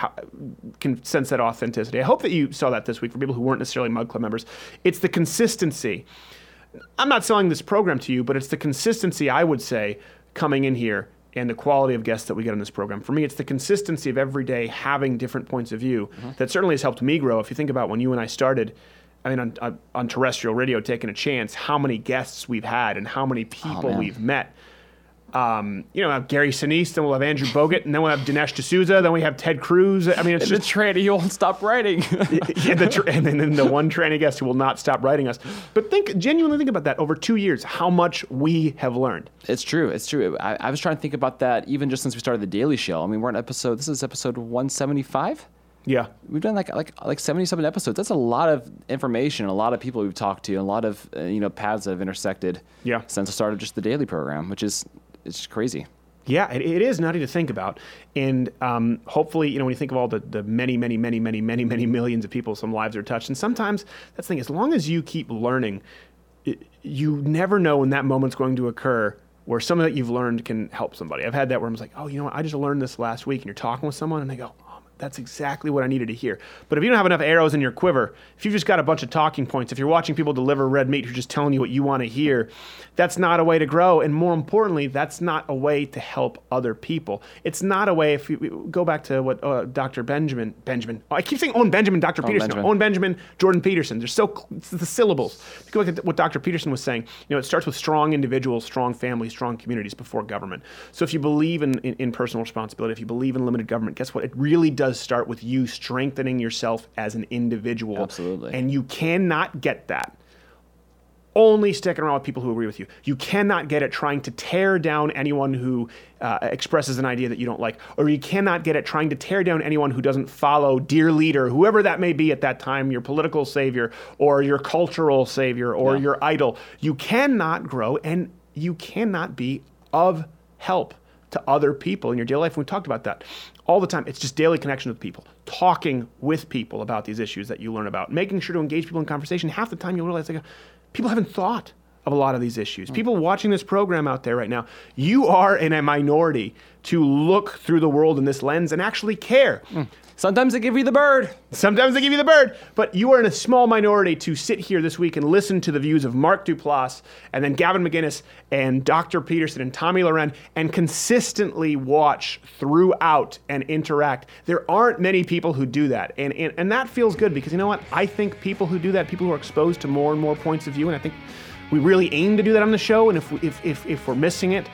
can sense that authenticity. I hope that you saw that this week for people who weren't necessarily Mug Club members. It's the consistency. I'm not selling this program to you, but it's the consistency, I would say, coming in here and the quality of guests that we get on this program. For me, it's the consistency of every day having different points of view mm-hmm. that certainly has helped me grow. If you think about when you and I started, I mean, on, on, terrestrial radio, taking a chance, how many guests we've had and how many people man. we've met. Um, you know, we'll have Gary Sinise, then we'll have Andrew Bogut, and then we'll have Dinesh D'Souza, then we have Ted Cruz. I mean, it's And the just tranny, you won't stop writing. yeah, the tr- and then the one tranny guest who will not stop writing us. But think genuinely think about that over two years, how much we have learned. It's true. It's true. I, I was trying to think about that even just since we started the Daily Show. I mean, we're on episode. This is episode 175. Yeah. We've done like like like 77 episodes. That's a lot of information, a lot of people we've talked to, and a lot of uh, you know paths that have intersected. Yeah. Since the start of just the daily program, which is it's just crazy. Yeah, it, it is nutty to think about. And um, hopefully, you know, when you think of all the, the many, many, many, many, many, many millions of people, some lives are touched. And sometimes that's the thing, as long as you keep learning, it, you never know when that moment's going to occur where something that you've learned can help somebody. I've had that where I'm like, oh, you know what, I just learned this last week. And you're talking with someone and they go, that's exactly what I needed to hear. But if you don't have enough arrows in your quiver, if you've just got a bunch of talking points, if you're watching people deliver red meat who're just telling you what you want to hear, that's not a way to grow. And more importantly, that's not a way to help other people. It's not a way, if you go back to what uh, Dr. Benjamin, Benjamin, oh, I keep saying Owen Benjamin, Dr. Peterson, Benjamin. Owen Benjamin, Jordan Peterson. They're so, the syllables. If you go back to what Dr. Peterson was saying, you know, it starts with strong individuals, strong families, strong communities before government. So if you believe in, in, in personal responsibility, if you believe in limited government, guess what? It really does start with you strengthening yourself as an individual. Absolutely. And you cannot get that only sticking around with people who agree with you. You cannot get it trying to tear down anyone who uh, expresses an idea that you don't like, or you cannot get it trying to tear down anyone who doesn't follow dear leader, whoever that may be at that time, your political savior, or your cultural savior, or your idol. You cannot grow, and you cannot be of help to other people in your daily life. And We talked about that all the time. It's just daily connection with people, talking with people about these issues that you learn about, making sure to engage people in conversation. Half the time you'll realize like, people haven't thought of a lot of these issues. Hmm. People watching this program out there right now, you are in a minority to look through the world in this lens and actually care. Hmm. Sometimes they give you the bird. Sometimes they give you the bird, but you are in a small minority to sit here this week and listen to the views of Mark Duplass and then Gavin McInnes and Dr. Peterson and Tomi Lahren and consistently watch throughout and interact. There aren't many people who do that. And, and, and that feels good because you know what? I think people who do that, people who are exposed to more and more points of view, and I think we really aim to do that on the show. And if, we, if, if, if we're missing it,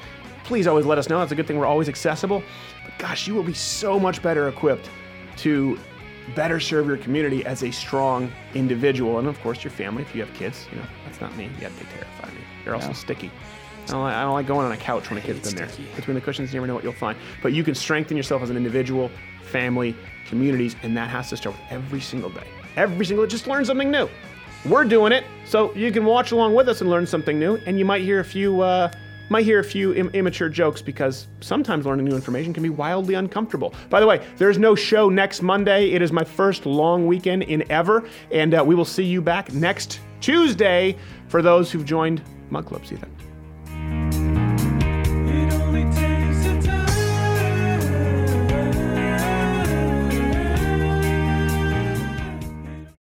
please always let us know. That's a good thing. We're always accessible. But gosh, you will be so much better equipped to better serve your community as a strong individual. And of course, your family, if you have kids, you know, that's not me. Yeah, they terrify me. They're also sticky. I don't, like, I don't like going on a couch when a kid's been there. Between the cushions, you never know what you'll find. But you can strengthen yourself as an individual, family, communities, and that has to start with every single day. Every single day, just learn something new. We're doing it, so you can watch along with us and learn something new, and you might hear a few uh, might hear a few Im- immature jokes because sometimes learning new information can be wildly uncomfortable. By the way, there's no show next Monday. It is my first long weekend in ever, and uh, we will see you back next Tuesday for those who've joined Mug Club. See you then.